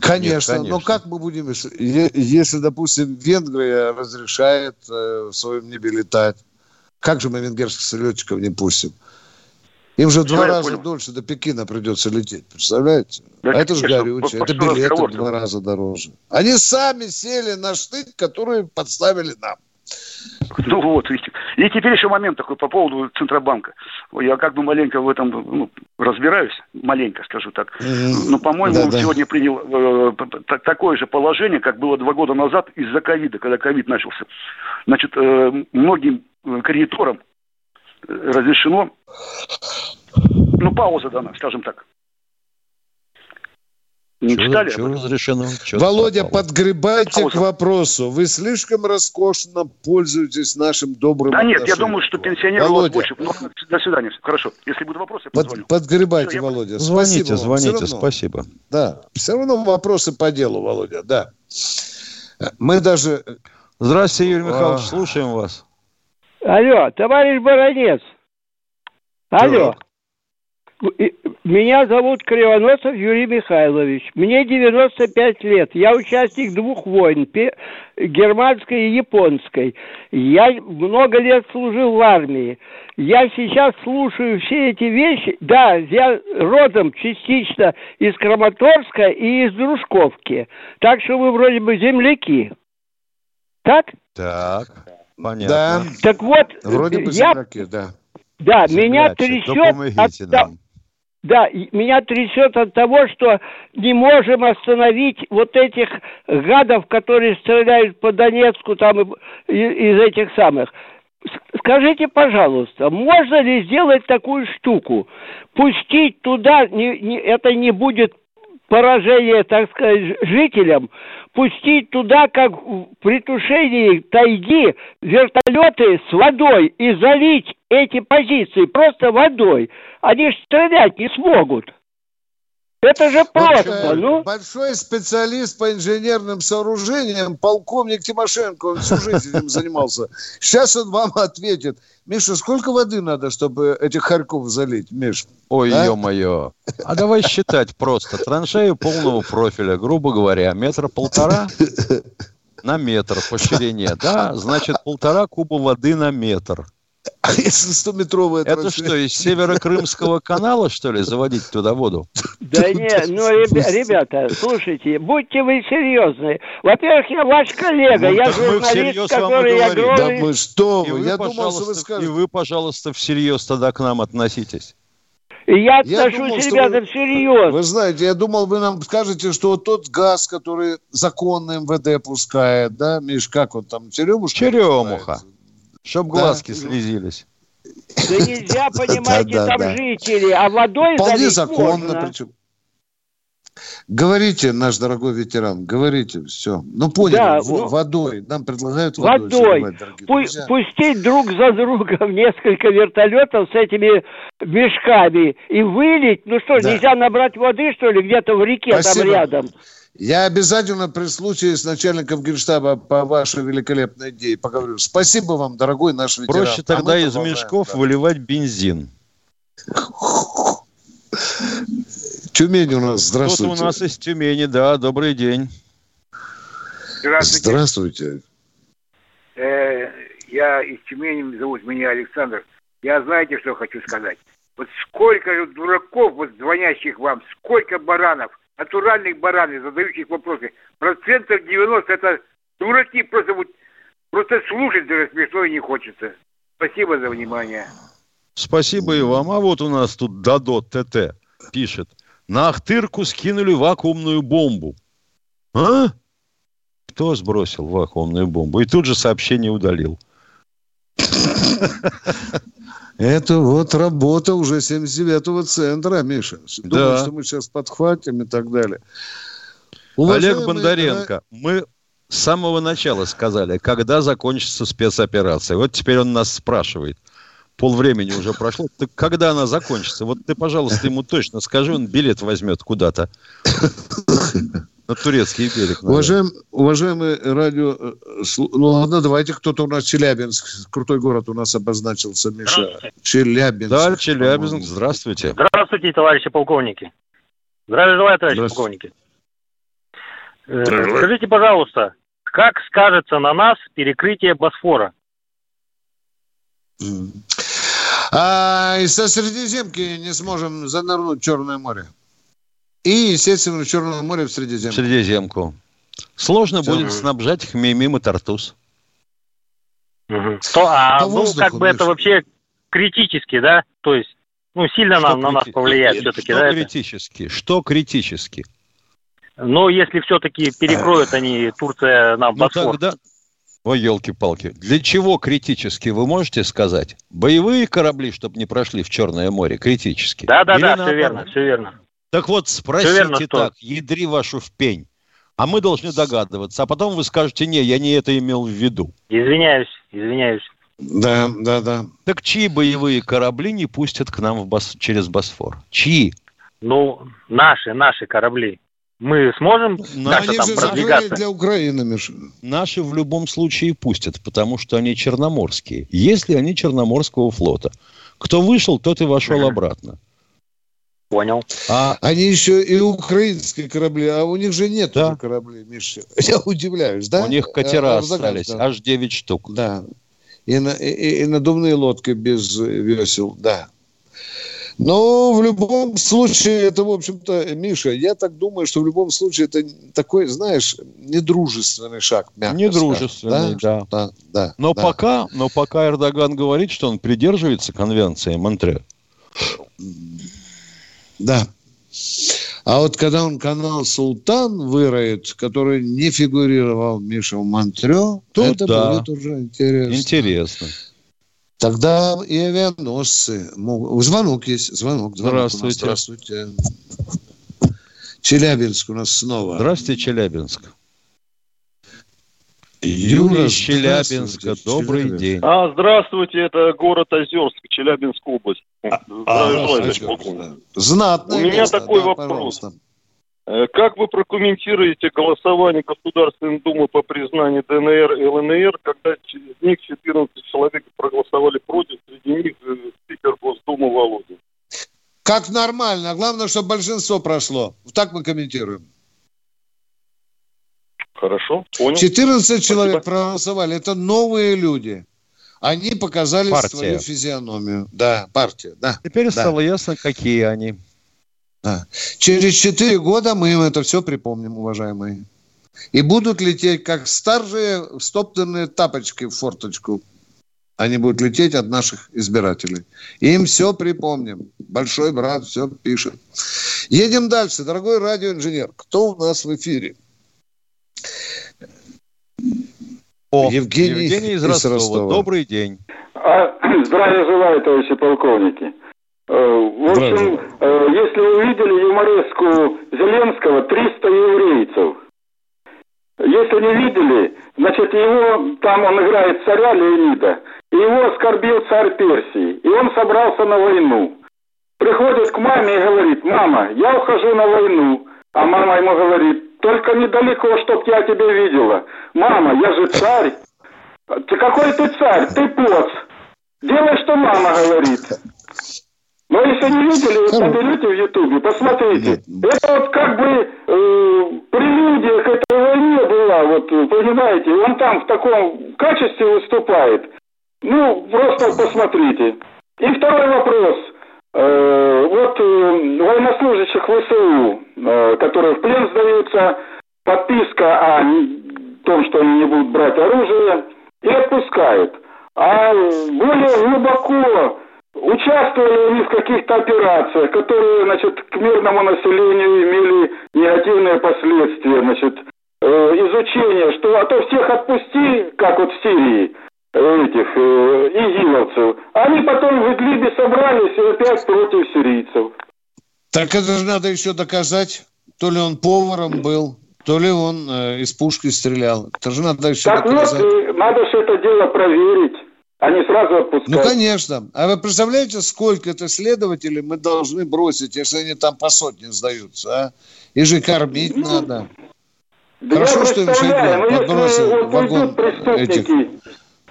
Конечно, Нет, но конечно. как мы будем, если, допустим, Венгрия разрешает э, в своем небе летать, как же мы венгерских самолетчиков не пустим? Им же в Всё, два раза понял. дольше до Пекина придется лететь, представляете? Да, а это же горючее, это билеты в два раза дороже. Они сами сели на штык, который подставили нам. Ну вот, видите. И теперь еще момент такой по поводу Центробанка. Я как бы маленько в этом ну, разбираюсь, маленько скажу так. Но, по-моему, он Да-да. сегодня принял э, такое же положение, как было два года назад из-за ковида, когда ковид начался. Значит, э, многим э, кредиторам э, разрешено, ну, пауза дана, скажем так. Не Чего- читали? этом? разрешено? Чё Володя, попало? подгребайте к вопросу. Вы слишком роскошно пользуетесь нашим добрым Да нет, я думаю, что пенсионеры у вас Володя, больше. Ну, до свидания. Хорошо. Если будут вопросы, я под- позвоню. подгребайте, Всё, я- Володя. Звоните, Спасибо звоните, равно. спасибо. Да, все равно вопросы по делу, Володя, да. Мы даже... Здравствуйте, Юрий Михайлович, А. слушаем вас. Алло, товарищ Баранец. Алло. И- Меня зовут Кривоносов Юрий Михайлович. Мне 95 лет. Я участник двух войн, германской и японской. Я много лет служил в армии. Я сейчас слушаю все эти вещи. Да, я родом частично из Краматорска и из Дружковки. Так что вы вроде бы земляки. Так? Так, понятно. Да, Так вот, вроде бы я земляки, да. Да, меня Землячек, трясет от. Да, меня трясет от того, что не можем остановить вот этих гадов, которые стреляют по Донецку там из этих самых. Скажите, пожалуйста, можно ли сделать такую штуку? Пустить туда, не- не- это не будет поражение, так сказать, жителям, пустить туда, как в- тушении тайги, вертолеты с водой и залить эти позиции просто водой. Они ж стрелять не смогут. Это же просто, Большой- ну. Большой специалист по инженерным сооружениям, полковник Тимошенко, он всю жизнь этим занимался. Сейчас он вам ответит. Миша, сколько воды надо, чтобы этих хорьков залить, Миш? Ой, А? ё-моё. А давай считать просто. Траншею полного профиля, грубо говоря, метра полтора на метр по ширине. Да, значит, полтора куба воды на метр. А если 100-метровая Это что, из Северо-Крымского канала, что ли, заводить туда воду? Да не, ну, ребя- ребята, слушайте, будьте вы серьезны. Во-первых, я ваш коллега, Ну, я мы журналист, который говорим. огромный... Да вы что вы, я думал, что вы пожалуйста, скажете. и вы, пожалуйста, всерьез тогда к нам относитесь. И я Я отношусь, думал, что ребята, вы- всерьез. Вы знаете, я думал, вы нам скажете, что вот тот газ, который законно МВД пускает, да, Миш, как он там, черемушка? Черемуха. Чтоб Да. глазки слезились. Да нельзя, [LAUGHS] понимаете, Да, да, там да. жители, а водой Вполне законно, можно. причем. Говорите, наш дорогой ветеран, говорите, все. Ну, поняли, Да, во- ну, водой, нам предлагают водой. Водой. дорогие Пу- друзья. пустить друг за другом [LAUGHS] несколько вертолетов с этими мешками и вылить. Ну что, Да. нельзя набрать воды, что ли, где-то в реке Спасибо. там рядом? Я обязательно при случае с начальником генштаба по вашей великолепной идее поговорю. Спасибо вам, дорогой наш ветеран. Проще А тогда из мешков да. выливать бензин. Тюмень у нас, Кто-то здравствуйте. у нас из Тюмени, да, добрый день. Здравствуйте. Здравствуйте. Э, я из Тюмени, зовут меня Александр. Я знаете, что хочу сказать? Вот сколько же дураков, вот звонящих вам, сколько баранов, натуральных баранов, задающих вопросы. Процентов 90 это дураки, просто вот, просто слушать даже смешно и не хочется. Спасибо за внимание. Спасибо и вам. А вот у нас тут Дадо ТТ пишет. На Ахтырку скинули вакуумную бомбу. А? Кто сбросил вакуумную бомбу? И тут же сообщение удалил. Это вот работа уже 79-го центра, Миша. Думаю, Да. что мы сейчас подхватим и так далее. Олег Уважаемые Бондаренко, мы с самого начала сказали, когда закончится спецоперация. Вот теперь он нас спрашивает. Полвремени уже прошло. Так когда она закончится? Вот ты, пожалуйста, ему точно скажи, он билет возьмет куда-то. [LAUGHS] На турецкий берег. наверное. Уважаем, уважаемые радио... э, Ну ладно, давайте кто-то у нас Челябинск. Крутой город у нас обозначился, Миша. Челябинск. Да, Челябинск, здравствуйте. Здравствуйте, товарищи полковники. Здравия желаю, товарищи Здравствуйте. полковники. Э, Скажите, пожалуйста, как скажется на нас перекрытие Босфора? А и со Средиземки не сможем занырнуть в Черное море. И, естественно, в Черное море в Средиземку. Средиземку. Сложно Всё. будет снабжать их мимим и тартус. Что, а По ну, воздуху, как бы это вообще критически, да? То есть, ну, сильно Что на, на нас крити- повлияет все-таки, Что да? это? критически? Что критически? Но если все-таки перекроют они, Турция, нам Ну Босфор. тогда... Ой, елки-палки. Для чего критически, вы можете сказать? Боевые корабли, чтобы не прошли в Черное море, критически. Да, да, Или да, все верно, все верно. Так вот, спросите верно, что- так, ядри вашу в пень. А мы должны догадываться. А потом вы скажете, не, я не это имел в виду. Извиняюсь, извиняюсь. Да, да, да. Так чьи боевые корабли не пустят к нам в Бос- через Босфор? Чьи? Ну, наши, наши корабли. Мы сможем Но как-то они там же продвигаться? для Украины, Миша. Наши в любом случае пустят, потому что они черноморские. Если они Черноморского флота. Кто вышел, тот и вошел обратно. Понял. А Они еще и украинские корабли, а у них же нет Да. уже кораблей, Миша. [LAUGHS] Я удивляюсь, да? у них катера Эрдоган, остались, да. аж 9 штук. Да. И, на, и, и- надувные лодки без весел, да. Но в любом случае, это, в общем-то, Миша, я так думаю, что в любом случае это такой, знаешь, недружественный шаг, мягко Недружественный, скажем, да. Да, да, Но да. пока, но пока Эрдоган говорит, что он придерживается конвенции Монтре, Да. А вот когда он канал «Султан» выроет, который не фигурировал Миша в Монтрё, Тут это да. будет уже интересно. интересно. Тогда и авианосцы могут... Звонок есть, звонок. звонок. Здравствуйте. Здравствуйте. Челябинск у нас снова. Здравствуйте, Челябинск. Юрий из Челябинска, добрый день. А, здравствуйте, это город Озерск, Челябинская область. А, а, Знатно. У меня такой да, вопрос. Пожалуйста. Э, как вы прокомментируете голосование Государственной Думы по признанию ДНР и ЛНР, когда из них 14 человек проголосовали против, среди них э, спикер Госдумы Володин? Как нормально. Главное, чтобы большинство прошло. Так мы комментируем. Хорошо, понял. 14 Спасибо. человек проголосовали. Это новые люди. Они показали партия. свою физиономию. Да, партия, да. Теперь да. стало ясно, какие они. Да. Через 4 года мы им это все припомним, уважаемые. И будут лететь, как старые стоптанные тапочки в форточку. Они будут лететь от наших избирателей. Им все припомним. Большой брат все пишет. Едем дальше. Дорогой радиоинженер, кто у нас в эфире? О, Евгений, Евгений из, Ростова. Ростова. Добрый день. А, [CLEARS THROAT] здравия желаю, товарищи полковники. Э, в общем, э, если вы видели юмореску Зеленского, 300 еврейцев. Если не видели, значит, его, там он играет царя Леонида, и его оскорбил царь Персии, и он собрался на войну. Приходит к маме и говорит, мама, я ухожу на войну. А мама ему говорит, только недалеко, чтоб я тебя видела. Мама, я же царь. Ты какой ты царь? Ты поц. Делай, что мама говорит. Но если не видели, вот наберите в Ютубе, посмотрите. Это вот как бы э, прелюдия к этой войне была, вот понимаете, он там в таком качестве выступает. Ну, просто посмотрите. И второй вопрос. Э, вот э, военнослужащих ВСУ, э, которые в плен сдаются, подписка о том, что они не будут брать оружие, и отпускают. А более глубоко участвовали они в каких-то операциях, которые, значит, к мирному населению имели негативные последствия, значит, изучение, что а то всех отпусти, как вот в Сирии, этих э, игиловцев. Они потом в Идлибе собрались и опять против сирийцев. Так это же надо еще доказать, то ли он поваром был, то ли он э, из пушки стрелял. Это же надо еще так доказать. вот, э, надо же это дело проверить, не сразу отпускать. Ну, конечно. А вы представляете, сколько это следователей мы должны бросить, если они там по сотне сдаются, а? И же кормить ну, надо. Да Хорошо, что им Шойгу подбросил вот вагон этих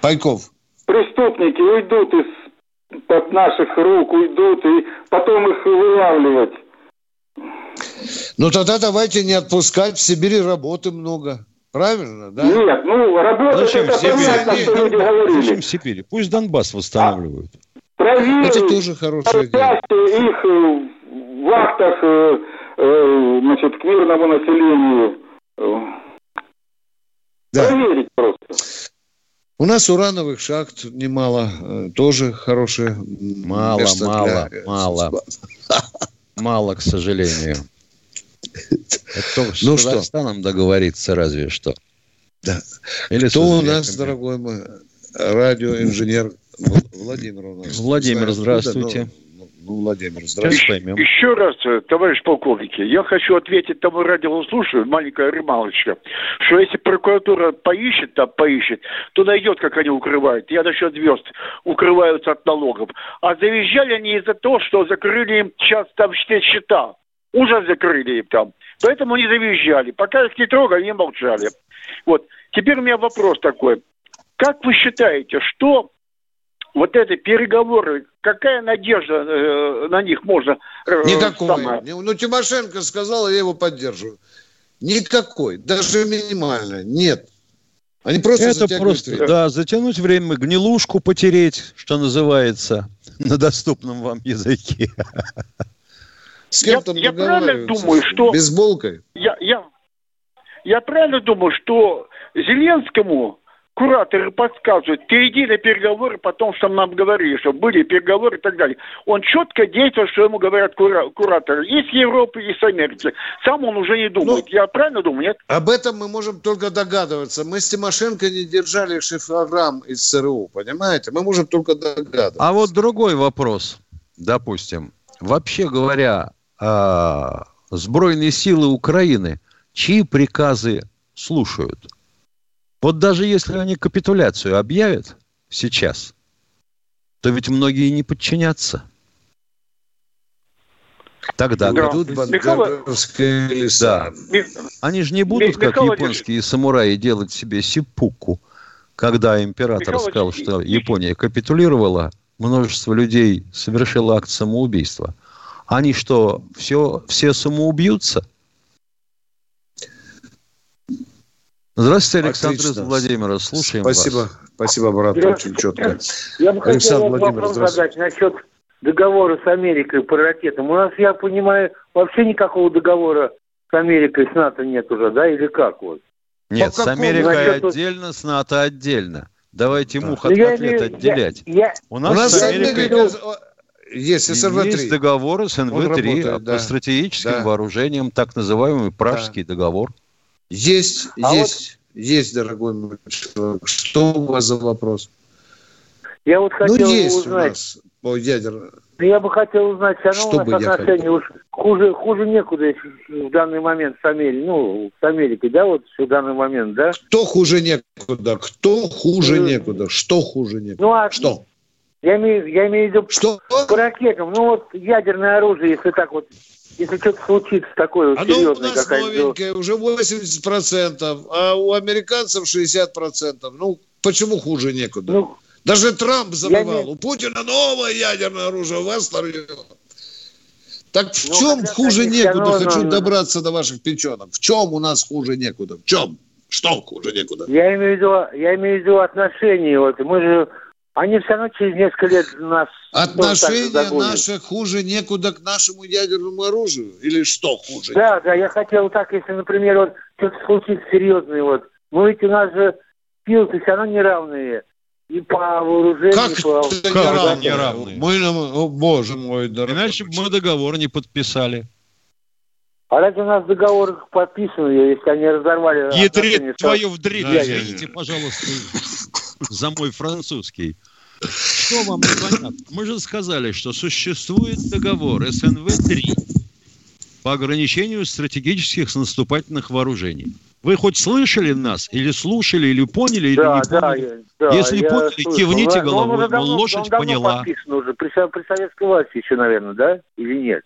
Пайков. Преступники уйдут из под наших рук, уйдут, и потом их вылавливать. Ну тогда давайте не отпускать, в Сибири работы много. Правильно, да? Нет, ну работа зачем это понятно, что люди говорили. Зачем в Сибири? Пусть Донбасс восстанавливают. А, проверить это тоже хорошая идея. их э, в вахтах э, э, значит, к мирному населению. Да. Проверить просто. У нас урановых шахт немало, э, тоже хорошие. Мало, место мало, [LAUGHS] для... мало. Мало, к сожалению. Это с ну Казахстаном что? договориться разве что. Да. Или Кто у нас, дорогой мой радиоинженер Владимир у нас? Владимир, здравствуйте. Но ну, Владимир, здравствуйте. поймем. Еще раз, э, товарищ полковник, я хочу ответить тому радиослушателю, маленькая ремалочка, что если прокуратура поищет, там поищет, то найдет, как они укрывают. Я насчет звезд укрываются от налогов. А завизжали они из-за того, что закрыли им сейчас там все счета. Ужас закрыли им там. Поэтому они завизжали. Пока их не трогали, они молчали. Вот. Теперь у меня вопрос такой. Как вы считаете, что вот эти переговоры, какая надежда э, на них можно... Э, Никакой. Ну, Тимошенко сказала, я его поддерживаю. Никакой, даже минимально, нет. Они просто Это просто, время. да, затянуть время, гнилушку потереть, что называется, [LAUGHS] на доступном вам языке. С кем я, я правильно думаю, что... Бейсболкой? Я, я, я правильно думаю, что Зеленскому кураторы подсказывают, ты иди на переговоры, потом что нам говорили, что были переговоры и так далее. Он четко действует, что ему говорят кура- кураторы. И с Европы, и с Америки. Сам он уже не думает. Ну, Я правильно думаю, нет? Об этом мы можем только догадываться. Мы с Тимошенко не держали шифрограмм из ЦРУ, понимаете? Мы можем только догадываться. А вот другой вопрос, допустим. Вообще говоря, а, сбройные силы Украины, чьи приказы слушают? Вот даже если они капитуляцию объявят сейчас, то ведь многие не подчинятся. Тогда да. идут бандеровские леса. Да. Они же не будут, как Михаил японские самураи, делать себе сипуку. Когда император Михаил сказал, что Япония капитулировала, множество людей совершило акт самоубийства. Они что, все, все самоубьются? Здравствуйте, Александр из Отлично. Владимира. Слушаем Спасибо, вас. спасибо, брат, очень четко. Я бы Александр хотел вопрос задать насчет договора с Америкой по ракетам. У нас, я понимаю, вообще никакого договора с Америкой, с НАТО нет уже, да, или как вот? Нет, с Америкой насчет- отдельно, с НАТО отдельно. Давайте мух Ну, от я котлет имею- отделять. я- я- У У нас, нас с с Америкой Америкой есть есть СРВ-3. договор с Он НВ-3 работает, по да. стратегическим Да. вооружениям, так называемый Пражский договор. Есть, А есть, есть, дорогой мой человек. Что у вас за вопрос? Я вот хотел ну, есть у узнать, нас по ядерному. ну, я бы хотел узнать, все равно Что у нас отношения уж хуже, хуже некуда в данный момент с Америкой, ну, с Америкой, да, вот в данный момент, да? Кто хуже некуда? Кто хуже Ну, некуда? Что хуже некуда? Ну, а Что? Я имею, я имею в виду Что? по ракетам. Ну вот ядерное оружие, если так вот, если что-то случится такое вот Оно у серьезное, нас новенькое, уже 80%, а у американцев 60%. Ну, почему хуже некуда? Ну, Даже Трамп забывал. не- У Путина новое ядерное оружие, у вас старье. Так в Ну, чем хуже некуда? оно- Хочу оно- добраться до ваших печенок. В чем у нас хуже некуда? В чем? Что хуже некуда? Я имею в виду, я имею в виду отношения. Вот мы же, они все равно через несколько лет нас Отношения наши хуже некуда к нашему ядерному оружию? Или что хуже? Да, да, я хотел так, если, например, вот что-то случится серьезное, вот. Ну ведь у нас же силы все равно неравные. И по вооружению, Как и по... это Как неравные? Мы, нам- о, боже мой, дорогой. Иначе бы мы договор не подписали. А разве у нас договоры подписаны, если они разорвали... Ядрит твою вдрит. Да, Извините, пожалуйста, за мой французский. Что вам непонятно? Мы же сказали, что существует договор СНВ-3 по ограничению стратегических наступательных вооружений. Вы хоть слышали нас, или слушали, или поняли, или Да, не да, поняли? я- да, Если я поняли, слышал. кивните Но- но он головой, уже мол, давно- лошадь он давно поняла. подписан уже, при, при советской власти еще, наверное, да? Или нет?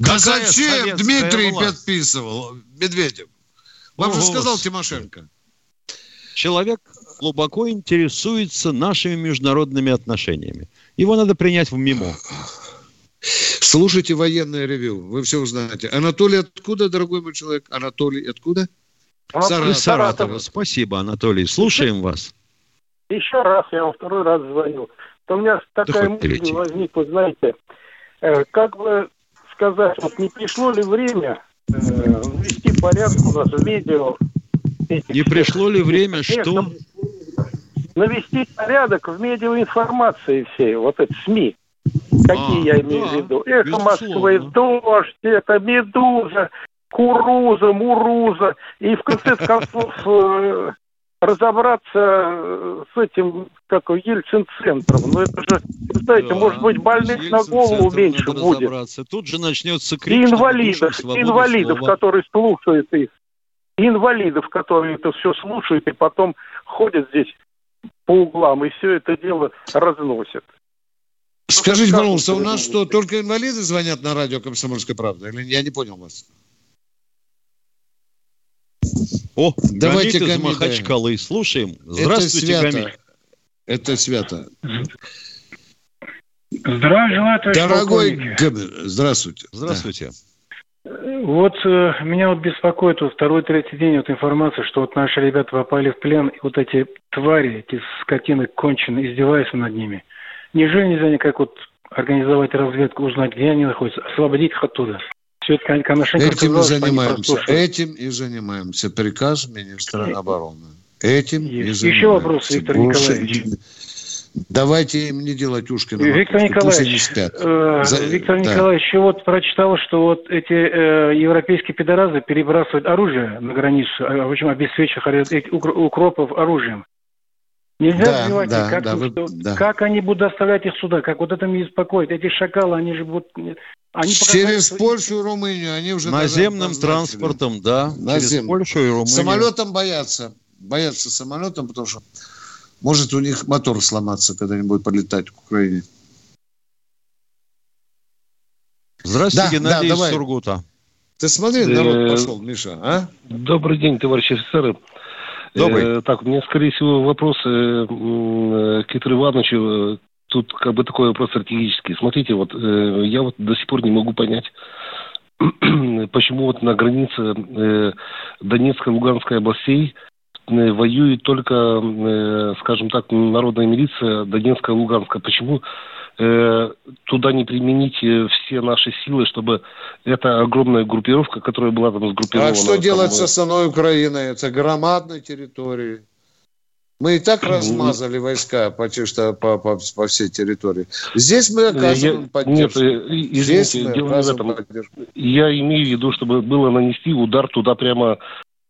Да Какая зачем Дмитрий власть? подписывал? Медведев. Вам же Ого. сказал Тимошенко. Человек глубоко интересуется нашими международными отношениями. Его надо принять в мимо. Слушайте военное ревю, вы все узнаете. Анатолий откуда, дорогой мой человек? Анатолий откуда? Саратов. Из Саратова. Спасибо, Анатолий. Слушаем вас. Еще раз, я вам второй раз звоню. То у меня такая хоть мысль третий. возникла, знаете, э, как бы сказать, вот не пришло ли время э, ввести порядок у нас в видео? Не пришло ли время, что... навести порядок в медиаинформации всей, вот это СМИ. Какие А, я имею да, в виду? Это безусловно. Москвы, дождь, это медуза, куруза, муруза. И в конце концов э, разобраться э, с этим, как Ельцин-центром. Ну это же, знаете, Да, может быть, больных на голову меньше будет. Тут же начнется И крик, мы инвалидов, инвалидов, слова. которые слушают их. И инвалидов, которые это все слушают и потом ходят здесь по углам и все это дело разносят. Скажите, как пожалуйста, у нас что, только инвалиды звонят на радио «Комсомольская правда»? Или я не понял вас? О, Давайте Гамит из. Махачкалы. Слушаем. Здравствуйте, Это свято. Гамит. Это свято. Здравия желаю, товарищ Дорогой. Гамит, здравствуйте. Здравствуйте. Вот э, меня вот беспокоит вот второй, третий день вот информация, что вот наши ребята попали в плен, и вот эти твари, эти скотины конченые, издеваются над ними. Неужели нельзя никак вот организовать разведку, узнать, где они находятся, освободить их оттуда? Все это, Коношенко Этим и сказал, занимаемся. Этим и занимаемся. Приказ министра обороны. Этим и Есть. занимаемся. Еще вопрос, Виктор Николаевич. Давайте им не делать ушки на Виктор макушке, пусть они Николаевич, спят. э, За- Виктор да. Николаевич, еще вот прочитал, что вот эти э, европейские пидоразы перебрасывают оружие на границу, а, в общем, укр- укропов оружием. Нельзя Да, сбивать да, их, как, да, вы- что- да. как они будут доставлять их сюда, как вот это меня беспокоит. Эти шакалы, они же будут... Они Через показали- Польшу и Румынию они уже Наземным транспортом, да. Через Наземным. Польшу и Румынию. Самолетом боятся. боятся самолетом, потому что может у них мотор сломаться, когда они будут полетать к Украине. Здравствуйте, да, Геннадий да, из Сургута. Ты смотри, народ э, пошел, Миша, а? Добрый день, товарищи офицеры. Добрый. Э, так, у меня, скорее всего, вопрос э, к Китру Ивановичу. Тут как бы такой вопрос стратегический. Смотрите, вот я вот до сих пор не могу понять, [CLEARS THROAT] почему вот на границе Донецкой и Луганской областей воюет только, э, скажем так, народная милиция Донецкая и Луганская. Почему э, туда не применить э, все наши силы, чтобы эта огромная группировка, которая была там сгруппирована... А что делать с основной Украиной? Это громадной территории. Мы и так размазали войска почти что по, по, по всей территории. Здесь мы оказываем я, поддержку. Нет, э, извините, Здесь мы дело не в этом. Поддержку. Я имею в виду, чтобы было нанести удар туда прямо э,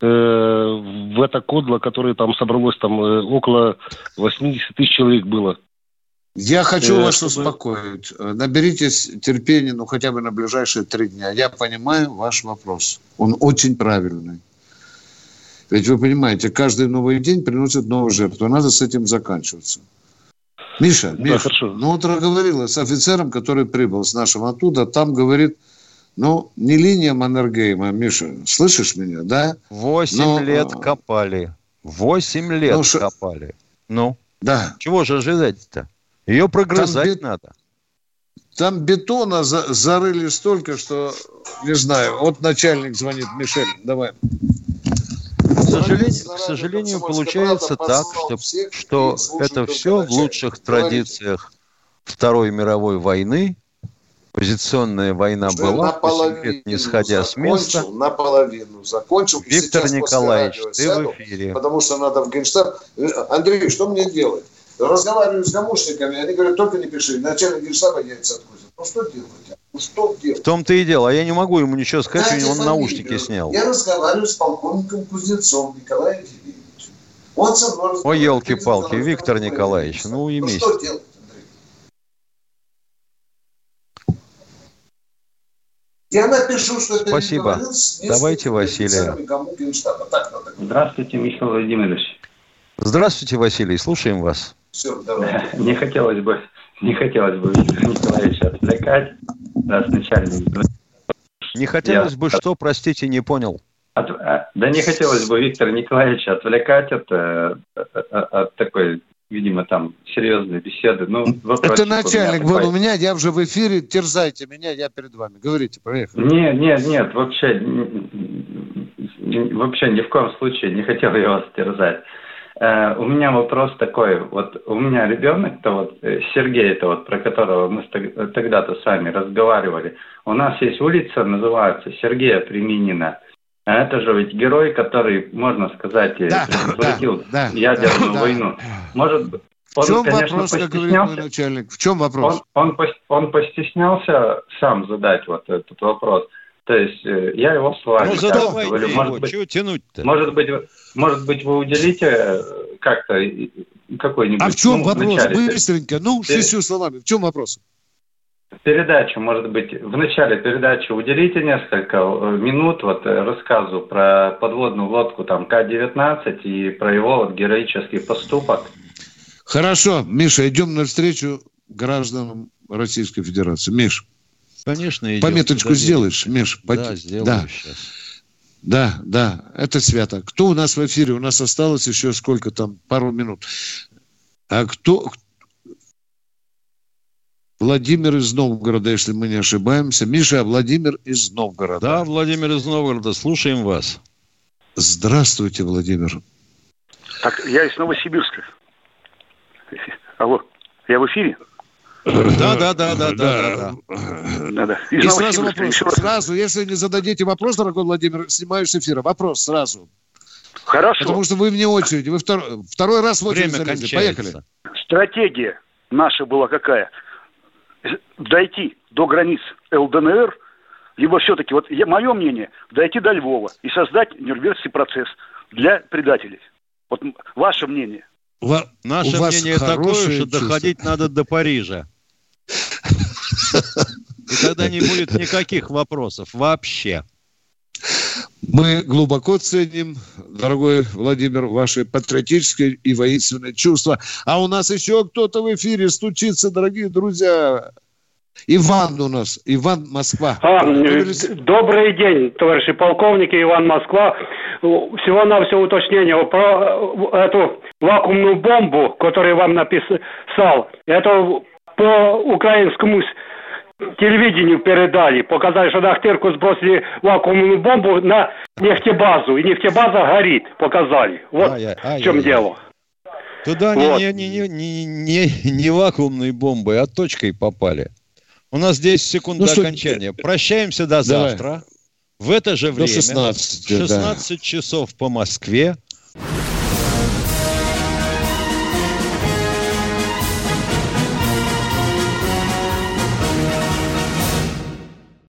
в это кодло, которое там собралось, там э, около 80 тысяч человек было. Я хочу э, вас чтобы... успокоить. Наберитесь терпения, ну, хотя бы на ближайшие три дня. Я понимаю ваш вопрос. Он очень правильный. Ведь вы понимаете, каждый новый день приносит новую жертву. Надо с этим заканчиваться. Миша, да, Миша, хорошо. ну вот говорила с офицером, который прибыл с нашего оттуда, там говорит, ну, не линия Маннергейма, Миша, слышишь меня, да? Восемь Но, лет а, копали. Восемь лет ну, копали. Ну? Да. Чего же ожидать-то? Ее прогрызать там надо. Там бетона за, зарыли столько, что, не знаю, вот начальник звонит, Мишель, давай. К сожалению, к сожалению получается так, что, что это все в лучших традициях Второй мировой войны. Позиционная война Уже была, наполовину не сходя с места. Наполовину закончил. Виктор Николаевич, ты сяду, в эфире. Потому что надо в Генштаб. Андрей, что мне делать? Разговариваю с гомушниками, они говорят, только не пиши. Начальник Генштаба яйца откусит. Ну что делать? Ну что делать? В том-то и дело. А я не могу ему ничего сказать, него он наушники снял. Я разговариваю с полковником Кузнецом Николаем Евгеньевичем. Он со мной Ой, елки-палки, Виктор Николаевич, ну уймись. Ну что делать? Я напишу, что это Спасибо. Давайте Василия. Здравствуйте, Михаил Владимирович. Здравствуйте, Василий. Слушаем вас. Все, давайте. [LAUGHS] Не хотелось бы, не хотелось бы Виктора Николаевича отвлекать, раз начальник. Не хотелось Я... бы что, простите, не понял. От, а, да не хотелось бы Виктора Николаевича отвлекать от, от, э, от, от такой, видимо, там серьезной беседы. Ну, Это начальник был такой... у меня, я уже в эфире, терзайте меня, я перед вами. Говорите, проехали. Нет, нет, нет, вообще, вообще ни в коем случае не хотел я вас терзать. Э, у меня вопрос такой. Вот у меня ребенок-то вот, э, Сергей, это вот, про которого мы тогда-то с вами разговаривали. У нас есть улица, называется Сергея Применина. А это же ведь герой, который, можно сказать, да, предотвратил да, да, ядерную да, войну. Может быть, он, в чем конечно, вопрос, как говорит мой начальник? В чем вопрос? Он, он, он постеснялся сам задать вот этот вопрос. То есть э, я его словами ну, задавайте говорю, его, может быть, чего тянуть-то? Может быть, может быть, вы уделите э, как-то какой-нибудь... А в чем ну, вопрос? Начале, Быстренько. Ну, шестью словами. В чем вопрос? Передачу, может быть, в начале передачи уделите несколько э, минут вот рассказу про подводную лодку там К-19 и про его вот героический поступок. Хорошо, Миша, идем навстречу гражданам Российской Федерации. Миш. Конечно, идем. Пометочку сделаешь, Миш? Да, сделаю да. сейчас. Да, да, это свято. Кто у нас в эфире? У нас осталось еще сколько там, пару минут. А кто... Владимир из Новгорода, если мы не ошибаемся. Миша, Владимир из Новгорода. Да, Владимир из Новгорода, слушаем вас. Здравствуйте, Владимир. Так, я из Новосибирска. Алло, я в эфире? Да, да, да, да, да, да. да. И, сразу вопрос. Сразу, если не зададите вопрос, дорогой Владимир, снимаю с эфира. Вопрос сразу. Хорошо. Потому что вы вне очереди. Вы второй, второй раз в очередь Время залезли. Поехали. Стратегия наша была какая? Дойти до границ ЛДНР, либо все-таки, вот мое мнение, дойти до Львова и создать Нюрнбергский процесс для предателей. Вот ваше мнение. Во, Наше мнение такое, что чувство. доходить надо до Парижа. И тогда не будет никаких вопросов вообще. Мы глубоко ценим, дорогой Владимир, ваши патриотические и воинственные чувства. А у нас еще кто-то в эфире стучится, дорогие друзья. Иван у нас, Иван Москва. А, добрый день, товарищи полковники, Иван Москва. Всего-навсего уточнение про э, эту вакуумную бомбу, которую вам написал. Это по украинскому телевидению передали, показали, что на Ахтырку сбросили вакуумную бомбу на нефтебазу, и нефтебаза горит, показали. Вот ай, ай, в чем ай, дело. Туда вот. не, не, не, не, не, не вакуумной бомбой, а точкой попали. У нас 10 секунд ну, до что... окончания. Прощаемся до Давай. завтра. В это же время, до 16, 16 да. часов по Москве,